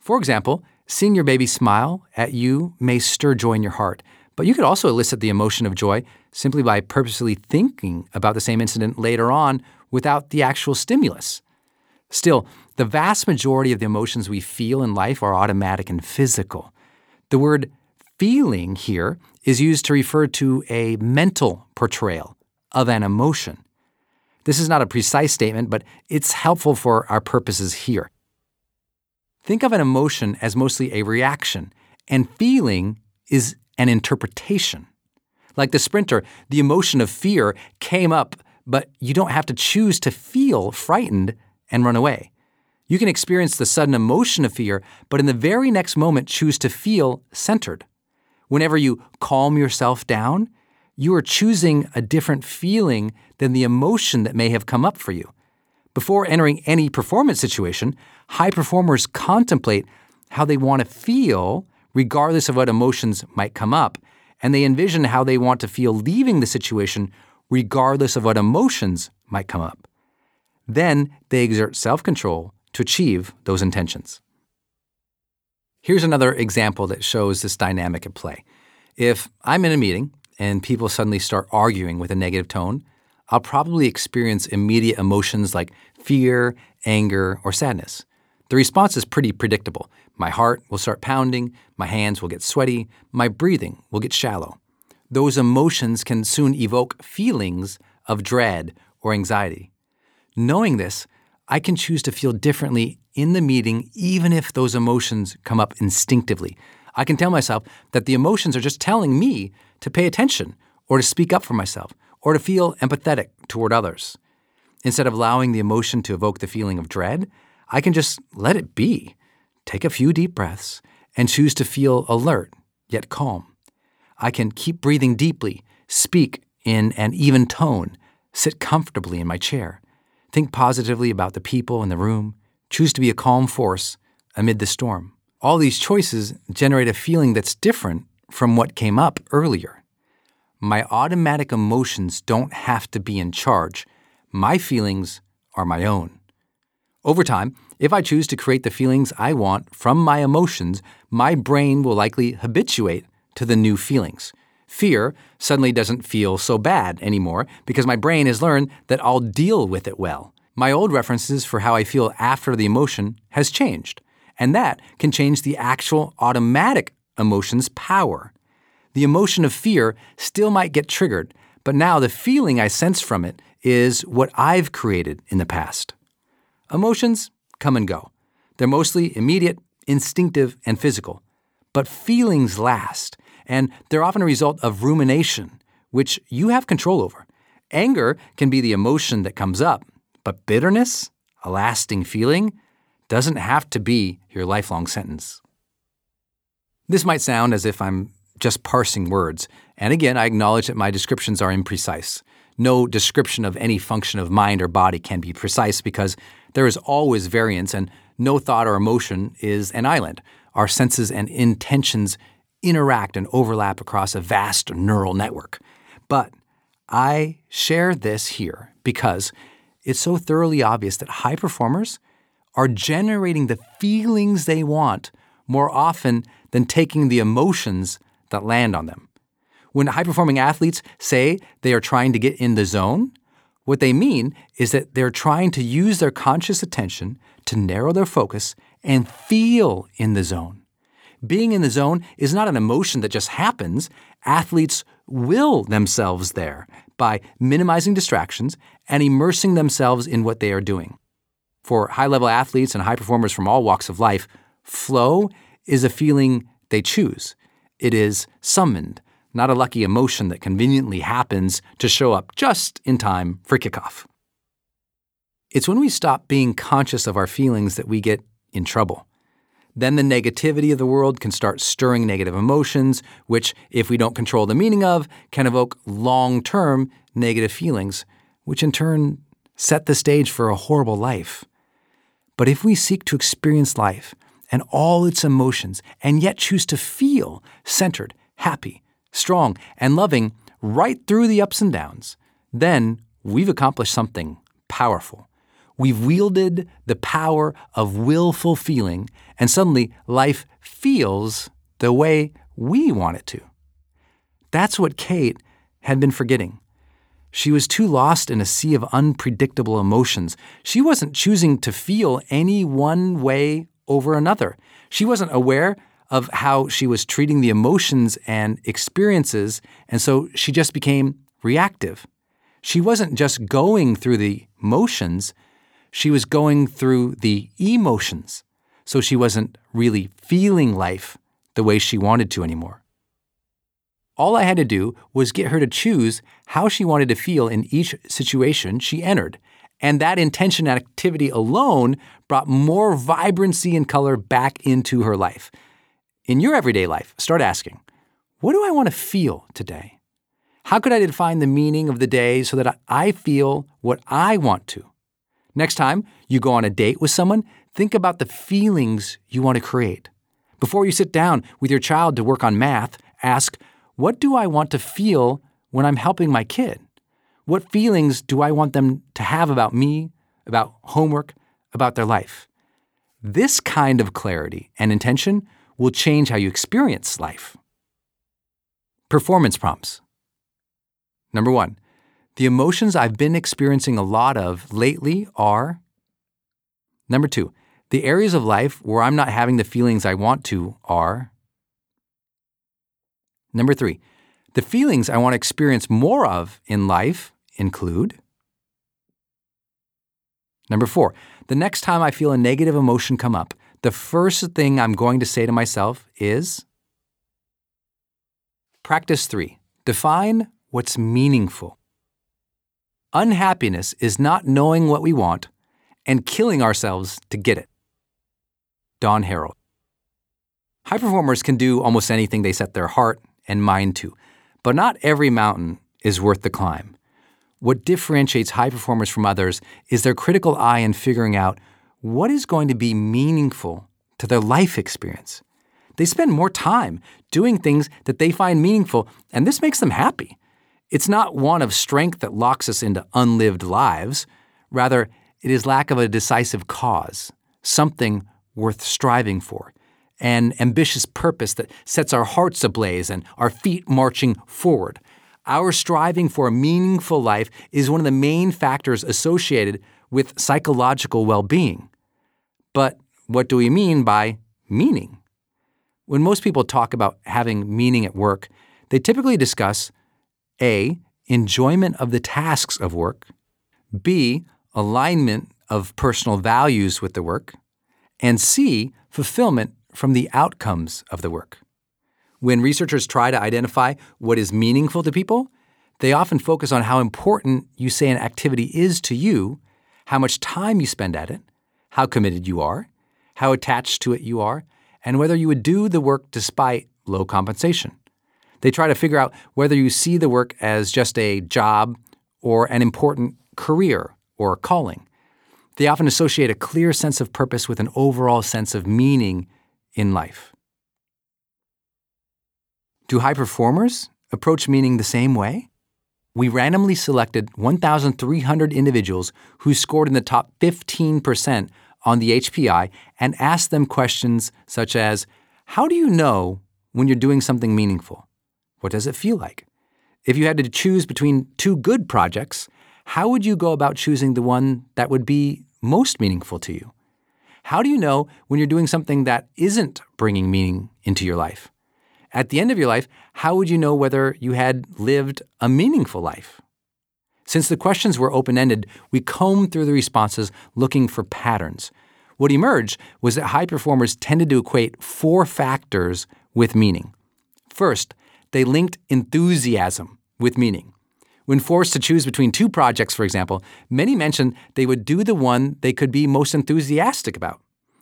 For example, seeing your baby smile at you may stir joy in your heart, but you could also elicit the emotion of joy simply by purposely thinking about the same incident later on without the actual stimulus. Still, the vast majority of the emotions we feel in life are automatic and physical. The word feeling here is used to refer to a mental portrayal of an emotion. This is not a precise statement, but it's helpful for our purposes here. Think of an emotion as mostly a reaction, and feeling is an interpretation. Like the sprinter, the emotion of fear came up, but you don't have to choose to feel frightened and run away. You can experience the sudden emotion of fear, but in the very next moment choose to feel centered. Whenever you calm yourself down, you are choosing a different feeling than the emotion that may have come up for you. Before entering any performance situation, high performers contemplate how they want to feel, regardless of what emotions might come up, and they envision how they want to feel leaving the situation, regardless of what emotions might come up. Then they exert self control to achieve those intentions. Here's another example that shows this dynamic at play. If I'm in a meeting and people suddenly start arguing with a negative tone, I'll probably experience immediate emotions like fear, anger, or sadness. The response is pretty predictable. My heart will start pounding, my hands will get sweaty, my breathing will get shallow. Those emotions can soon evoke feelings of dread or anxiety. Knowing this, I can choose to feel differently in the meeting, even if those emotions come up instinctively. I can tell myself that the emotions are just telling me to pay attention or to speak up for myself or to feel empathetic toward others. Instead of allowing the emotion to evoke the feeling of dread, I can just let it be, take a few deep breaths, and choose to feel alert yet calm. I can keep breathing deeply, speak in an even tone, sit comfortably in my chair, think positively about the people in the room, choose to be a calm force amid the storm. All these choices generate a feeling that's different from what came up earlier. My automatic emotions don't have to be in charge. My feelings are my own. Over time, if I choose to create the feelings I want from my emotions, my brain will likely habituate to the new feelings. Fear suddenly doesn't feel so bad anymore because my brain has learned that I'll deal with it well. My old references for how I feel after the emotion has changed, and that can change the actual automatic emotion's power. The emotion of fear still might get triggered, but now the feeling I sense from it is what I've created in the past. Emotions come and go. They're mostly immediate, instinctive, and physical. But feelings last, and they're often a result of rumination, which you have control over. Anger can be the emotion that comes up, but bitterness, a lasting feeling, doesn't have to be your lifelong sentence. This might sound as if I'm just parsing words, and again, I acknowledge that my descriptions are imprecise. No description of any function of mind or body can be precise because there is always variance, and no thought or emotion is an island. Our senses and intentions interact and overlap across a vast neural network. But I share this here because it's so thoroughly obvious that high performers are generating the feelings they want more often than taking the emotions that land on them. When high performing athletes say they are trying to get in the zone, what they mean is that they're trying to use their conscious attention to narrow their focus and feel in the zone. Being in the zone is not an emotion that just happens. Athletes will themselves there by minimizing distractions and immersing themselves in what they are doing. For high level athletes and high performers from all walks of life, flow is a feeling they choose. It is summoned, not a lucky emotion that conveniently happens to show up just in time for kickoff. It's when we stop being conscious of our feelings that we get in trouble. Then the negativity of the world can start stirring negative emotions, which, if we don't control the meaning of, can evoke long term negative feelings, which in turn set the stage for a horrible life. But if we seek to experience life and all its emotions and yet choose to feel centered, happy, strong, and loving right through the ups and downs, then we've accomplished something powerful. We've wielded the power of willful feeling, and suddenly life feels the way we want it to. That's what Kate had been forgetting. She was too lost in a sea of unpredictable emotions. She wasn't choosing to feel any one way over another. She wasn't aware of how she was treating the emotions and experiences, and so she just became reactive. She wasn't just going through the motions, she was going through the emotions, so she wasn't really feeling life the way she wanted to anymore. All I had to do was get her to choose how she wanted to feel in each situation she entered, and that intention and activity alone brought more vibrancy and color back into her life. In your everyday life, start asking, what do I want to feel today? How could I define the meaning of the day so that I feel what I want to? Next time you go on a date with someone, think about the feelings you want to create. Before you sit down with your child to work on math, ask, What do I want to feel when I'm helping my kid? What feelings do I want them to have about me, about homework, about their life? This kind of clarity and intention will change how you experience life. Performance prompts. Number one, the emotions I've been experiencing a lot of lately are. Number two, the areas of life where I'm not having the feelings I want to are. Number three, the feelings I want to experience more of in life include. Number four, the next time I feel a negative emotion come up, the first thing I'm going to say to myself is. Practice three, define what's meaningful. Unhappiness is not knowing what we want and killing ourselves to get it. Don Herold. High performers can do almost anything they set their heart and mind to, but not every mountain is worth the climb. What differentiates high performers from others is their critical eye in figuring out what is going to be meaningful to their life experience. They spend more time doing things that they find meaningful, and this makes them happy. It's not want of strength that locks us into unlived lives. Rather, it is lack of a decisive cause, something worth striving for, an ambitious purpose that sets our hearts ablaze and our feet marching forward. Our striving for a meaningful life is one of the main factors associated with psychological well being. But what do we mean by meaning? When most people talk about having meaning at work, they typically discuss A. Enjoyment of the tasks of work, B. Alignment of personal values with the work, and C. Fulfillment from the outcomes of the work. When researchers try to identify what is meaningful to people, they often focus on how important you say an activity is to you, how much time you spend at it, how committed you are, how attached to it you are, and whether you would do the work despite low compensation. They try to figure out whether you see the work as just a job or an important career or calling. They often associate a clear sense of purpose with an overall sense of meaning in life. Do high performers approach meaning the same way? We randomly selected 1,300 individuals who scored in the top 15% on the HPI and asked them questions such as How do you know when you're doing something meaningful? What does it feel like? If you had to choose between two good projects, how would you go about choosing the one that would be most meaningful to you? How do you know when you're doing something that isn't bringing meaning into your life? At the end of your life, how would you know whether you had lived a meaningful life? Since the questions were open ended, we combed through the responses looking for patterns. What emerged was that high performers tended to equate four factors with meaning. First, they linked enthusiasm with meaning. When forced to choose between two projects, for example, many mentioned they would do the one they could be most enthusiastic about.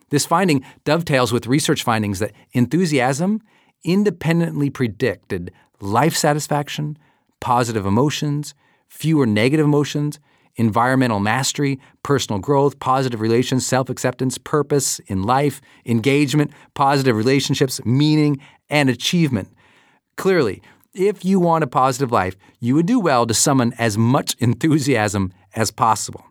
This finding dovetails with research findings that enthusiasm independently predicted life satisfaction, positive emotions, fewer negative emotions, environmental mastery, personal growth, positive relations, self acceptance, purpose in life, engagement, positive relationships, meaning, and achievement. Clearly, if you want a positive life, you would do well to summon as much enthusiasm as possible.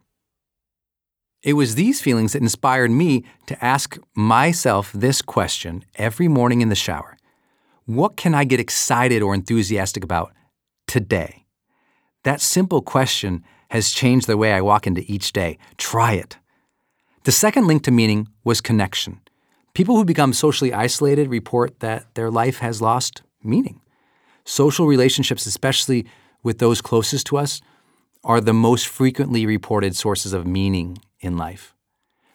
It was these feelings that inspired me to ask myself this question every morning in the shower What can I get excited or enthusiastic about today? That simple question has changed the way I walk into each day. Try it. The second link to meaning was connection. People who become socially isolated report that their life has lost meaning. Social relationships, especially with those closest to us, are the most frequently reported sources of meaning in life.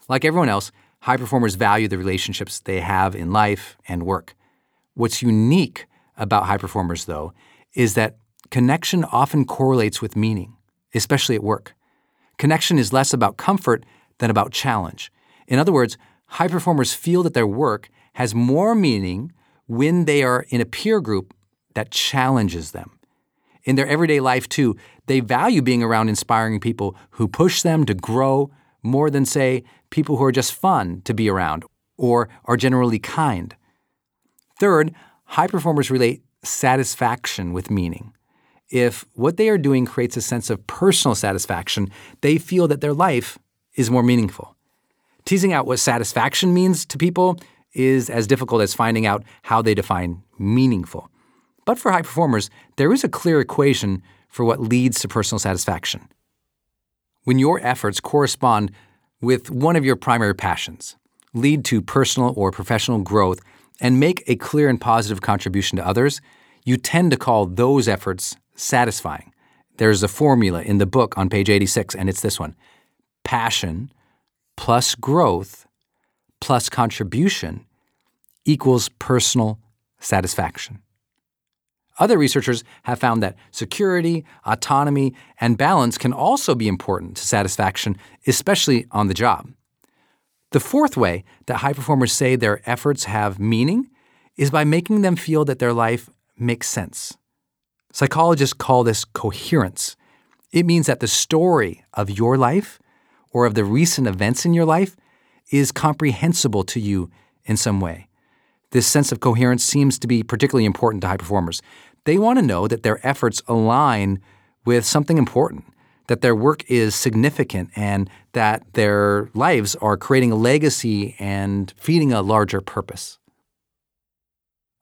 Like everyone else, high performers value the relationships they have in life and work. What's unique about high performers, though, is that connection often correlates with meaning, especially at work. Connection is less about comfort than about challenge. In other words, high performers feel that their work has more meaning when they are in a peer group that challenges them. In their everyday life, too, they value being around inspiring people who push them to grow more than, say, people who are just fun to be around or are generally kind. Third, high performers relate satisfaction with meaning. If what they are doing creates a sense of personal satisfaction, they feel that their life is more meaningful. Teasing out what satisfaction means to people is as difficult as finding out how they define meaningful. But for high performers, there is a clear equation for what leads to personal satisfaction. When your efforts correspond with one of your primary passions, lead to personal or professional growth, and make a clear and positive contribution to others, you tend to call those efforts satisfying. There's a formula in the book on page 86, and it's this one passion plus growth plus contribution equals personal satisfaction. Other researchers have found that security, autonomy, and balance can also be important to satisfaction, especially on the job. The fourth way that high performers say their efforts have meaning is by making them feel that their life makes sense. Psychologists call this coherence. It means that the story of your life or of the recent events in your life is comprehensible to you in some way. This sense of coherence seems to be particularly important to high performers. They want to know that their efforts align with something important, that their work is significant, and that their lives are creating a legacy and feeding a larger purpose.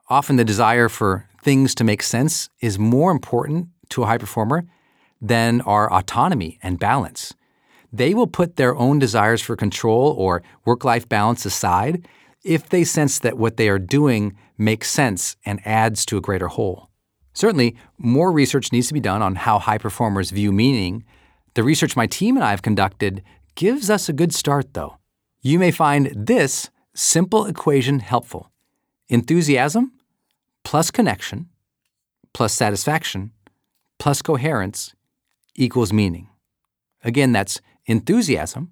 Often, the desire for things to make sense is more important to a high performer than our autonomy and balance. They will put their own desires for control or work life balance aside if they sense that what they are doing makes sense and adds to a greater whole. Certainly, more research needs to be done on how high performers view meaning. The research my team and I have conducted gives us a good start, though. You may find this simple equation helpful enthusiasm plus connection plus satisfaction plus coherence equals meaning. Again, that's enthusiasm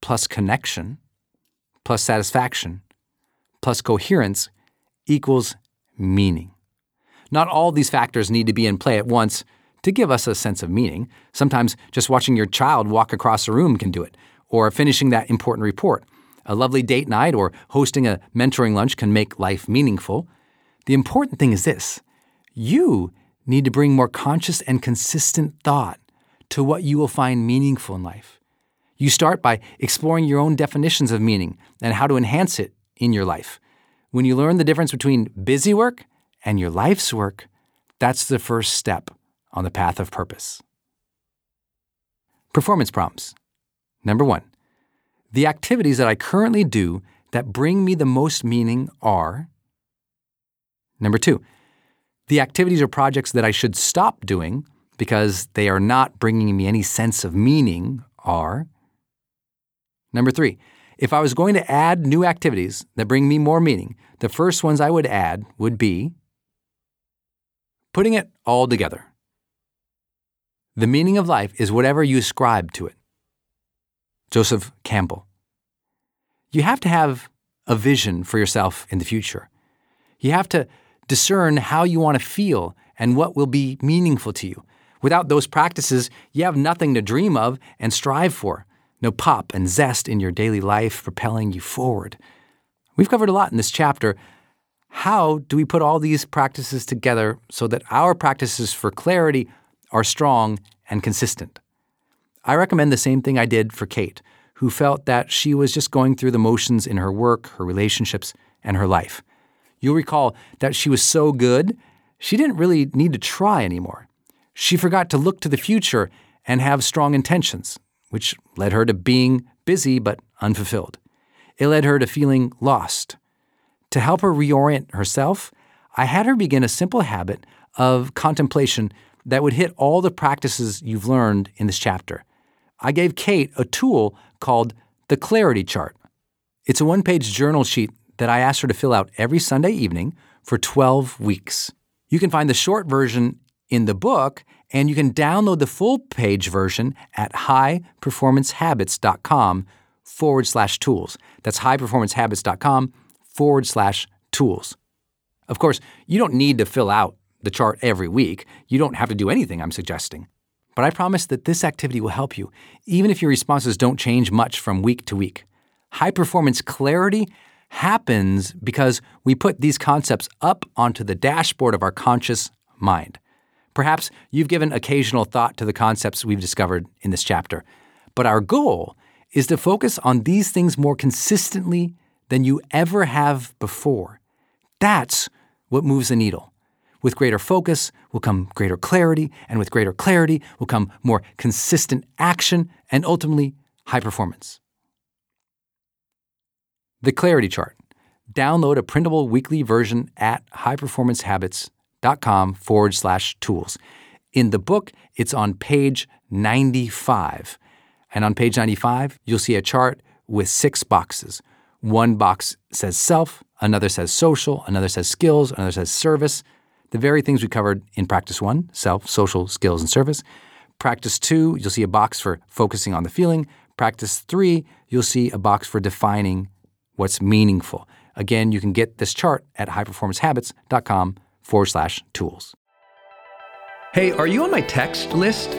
plus connection plus satisfaction plus coherence equals meaning. Not all these factors need to be in play at once to give us a sense of meaning. Sometimes just watching your child walk across a room can do it, or finishing that important report. A lovely date night or hosting a mentoring lunch can make life meaningful. The important thing is this you need to bring more conscious and consistent thought to what you will find meaningful in life. You start by exploring your own definitions of meaning and how to enhance it in your life. When you learn the difference between busy work and your life's work, that's the first step on the path of purpose. Performance prompts. Number one, the activities that I currently do that bring me the most meaning are. Number two, the activities or projects that I should stop doing because they are not bringing me any sense of meaning are. Number three, if I was going to add new activities that bring me more meaning, the first ones I would add would be putting it all together. The meaning of life is whatever you ascribe to it. Joseph Campbell. You have to have a vision for yourself in the future. You have to discern how you want to feel and what will be meaningful to you. Without those practices, you have nothing to dream of and strive for no pop and zest in your daily life propelling you forward. We've covered a lot in this chapter. How do we put all these practices together so that our practices for clarity are strong and consistent? I recommend the same thing I did for Kate, who felt that she was just going through the motions in her work, her relationships, and her life. You'll recall that she was so good, she didn't really need to try anymore. She forgot to look to the future and have strong intentions, which led her to being busy but unfulfilled. It led her to feeling lost. To help her reorient herself, I had her begin a simple habit of contemplation that would hit all the practices you've learned in this chapter. I gave Kate a tool called the Clarity Chart. It's a one page journal sheet that I asked her to fill out every Sunday evening for 12 weeks. You can find the short version in the book, and you can download the full page version at highperformancehabits.com forward slash tools. That's highperformancehabits.com forward slash tools. Of course, you don't need to fill out the chart every week. You don't have to do anything I'm suggesting. But I promise that this activity will help you, even if your responses don't change much from week to week. High performance clarity happens because we put these concepts up onto the dashboard of our conscious mind. Perhaps you've given occasional thought to the concepts we've discovered in this chapter, but our goal is to focus on these things more consistently than you ever have before. That's what moves the needle. With greater focus will come greater clarity, and with greater clarity will come more consistent action and ultimately high performance. The Clarity Chart. Download a printable weekly version at highperformancehabits.com forward slash tools. In the book, it's on page 95. And on page 95, you'll see a chart with six boxes. One box says self, another says social, another says skills, another says service. The very things we covered in practice one self, social, skills, and service. Practice two, you'll see a box for focusing on the feeling. Practice three, you'll see a box for defining what's meaningful. Again, you can get this chart at highperformancehabits.com forward slash tools. Hey, are you on my text list?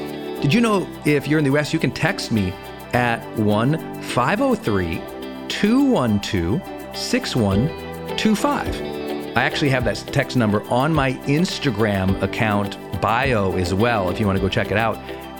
Did you know if you're in the US, you can text me at 1 503 212 6125. I actually have that text number on my Instagram account bio as well if you want to go check it out.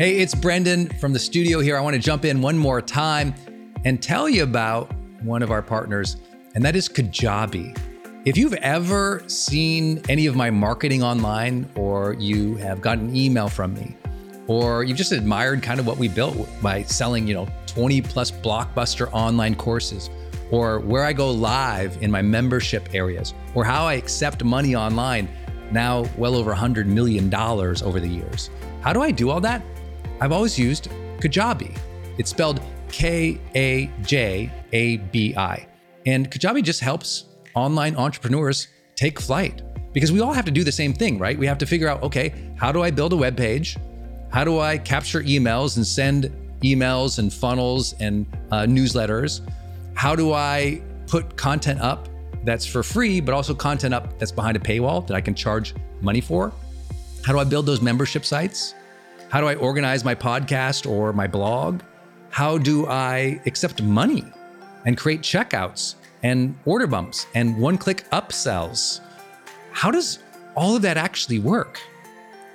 Hey, it's Brendon from the studio here. I want to jump in one more time and tell you about one of our partners, and that is Kajabi. If you've ever seen any of my marketing online, or you have gotten an email from me, or you've just admired kind of what we built by selling, you know, 20 plus blockbuster online courses, or where I go live in my membership areas, or how I accept money online, now well over $100 million over the years. How do I do all that? I've always used Kajabi. It's spelled K A J A B I. And Kajabi just helps online entrepreneurs take flight because we all have to do the same thing, right? We have to figure out okay, how do I build a web page? How do I capture emails and send emails and funnels and uh, newsletters? How do I put content up that's for free, but also content up that's behind a paywall that I can charge money for? How do I build those membership sites? How do I organize my podcast or my blog? How do I accept money and create checkouts and order bumps and one click upsells? How does all of that actually work?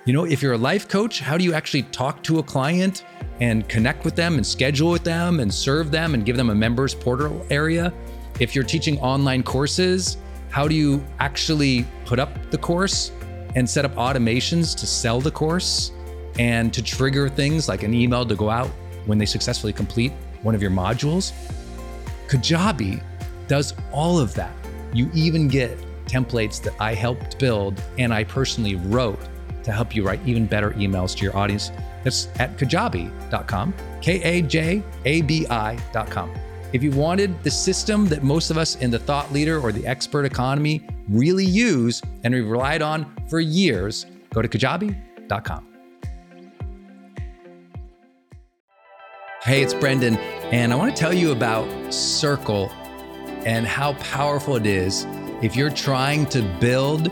You know, if you're a life coach, how do you actually talk to a client and connect with them and schedule with them and serve them and give them a members portal area? If you're teaching online courses, how do you actually put up the course and set up automations to sell the course? and to trigger things like an email to go out when they successfully complete one of your modules. Kajabi does all of that. You even get templates that I helped build and I personally wrote to help you write even better emails to your audience. That's at kajabi.com, K A J A B I.com. If you wanted the system that most of us in the thought leader or the expert economy really use and we've relied on for years, go to kajabi.com. Hey, it's Brendon, and I want to tell you about Circle and how powerful it is if you're trying to build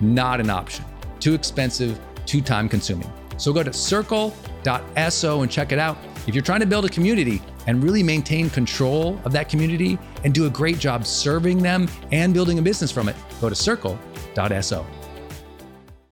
not an option. Too expensive, too time consuming. So go to circle.so and check it out. If you're trying to build a community and really maintain control of that community and do a great job serving them and building a business from it, go to circle.so.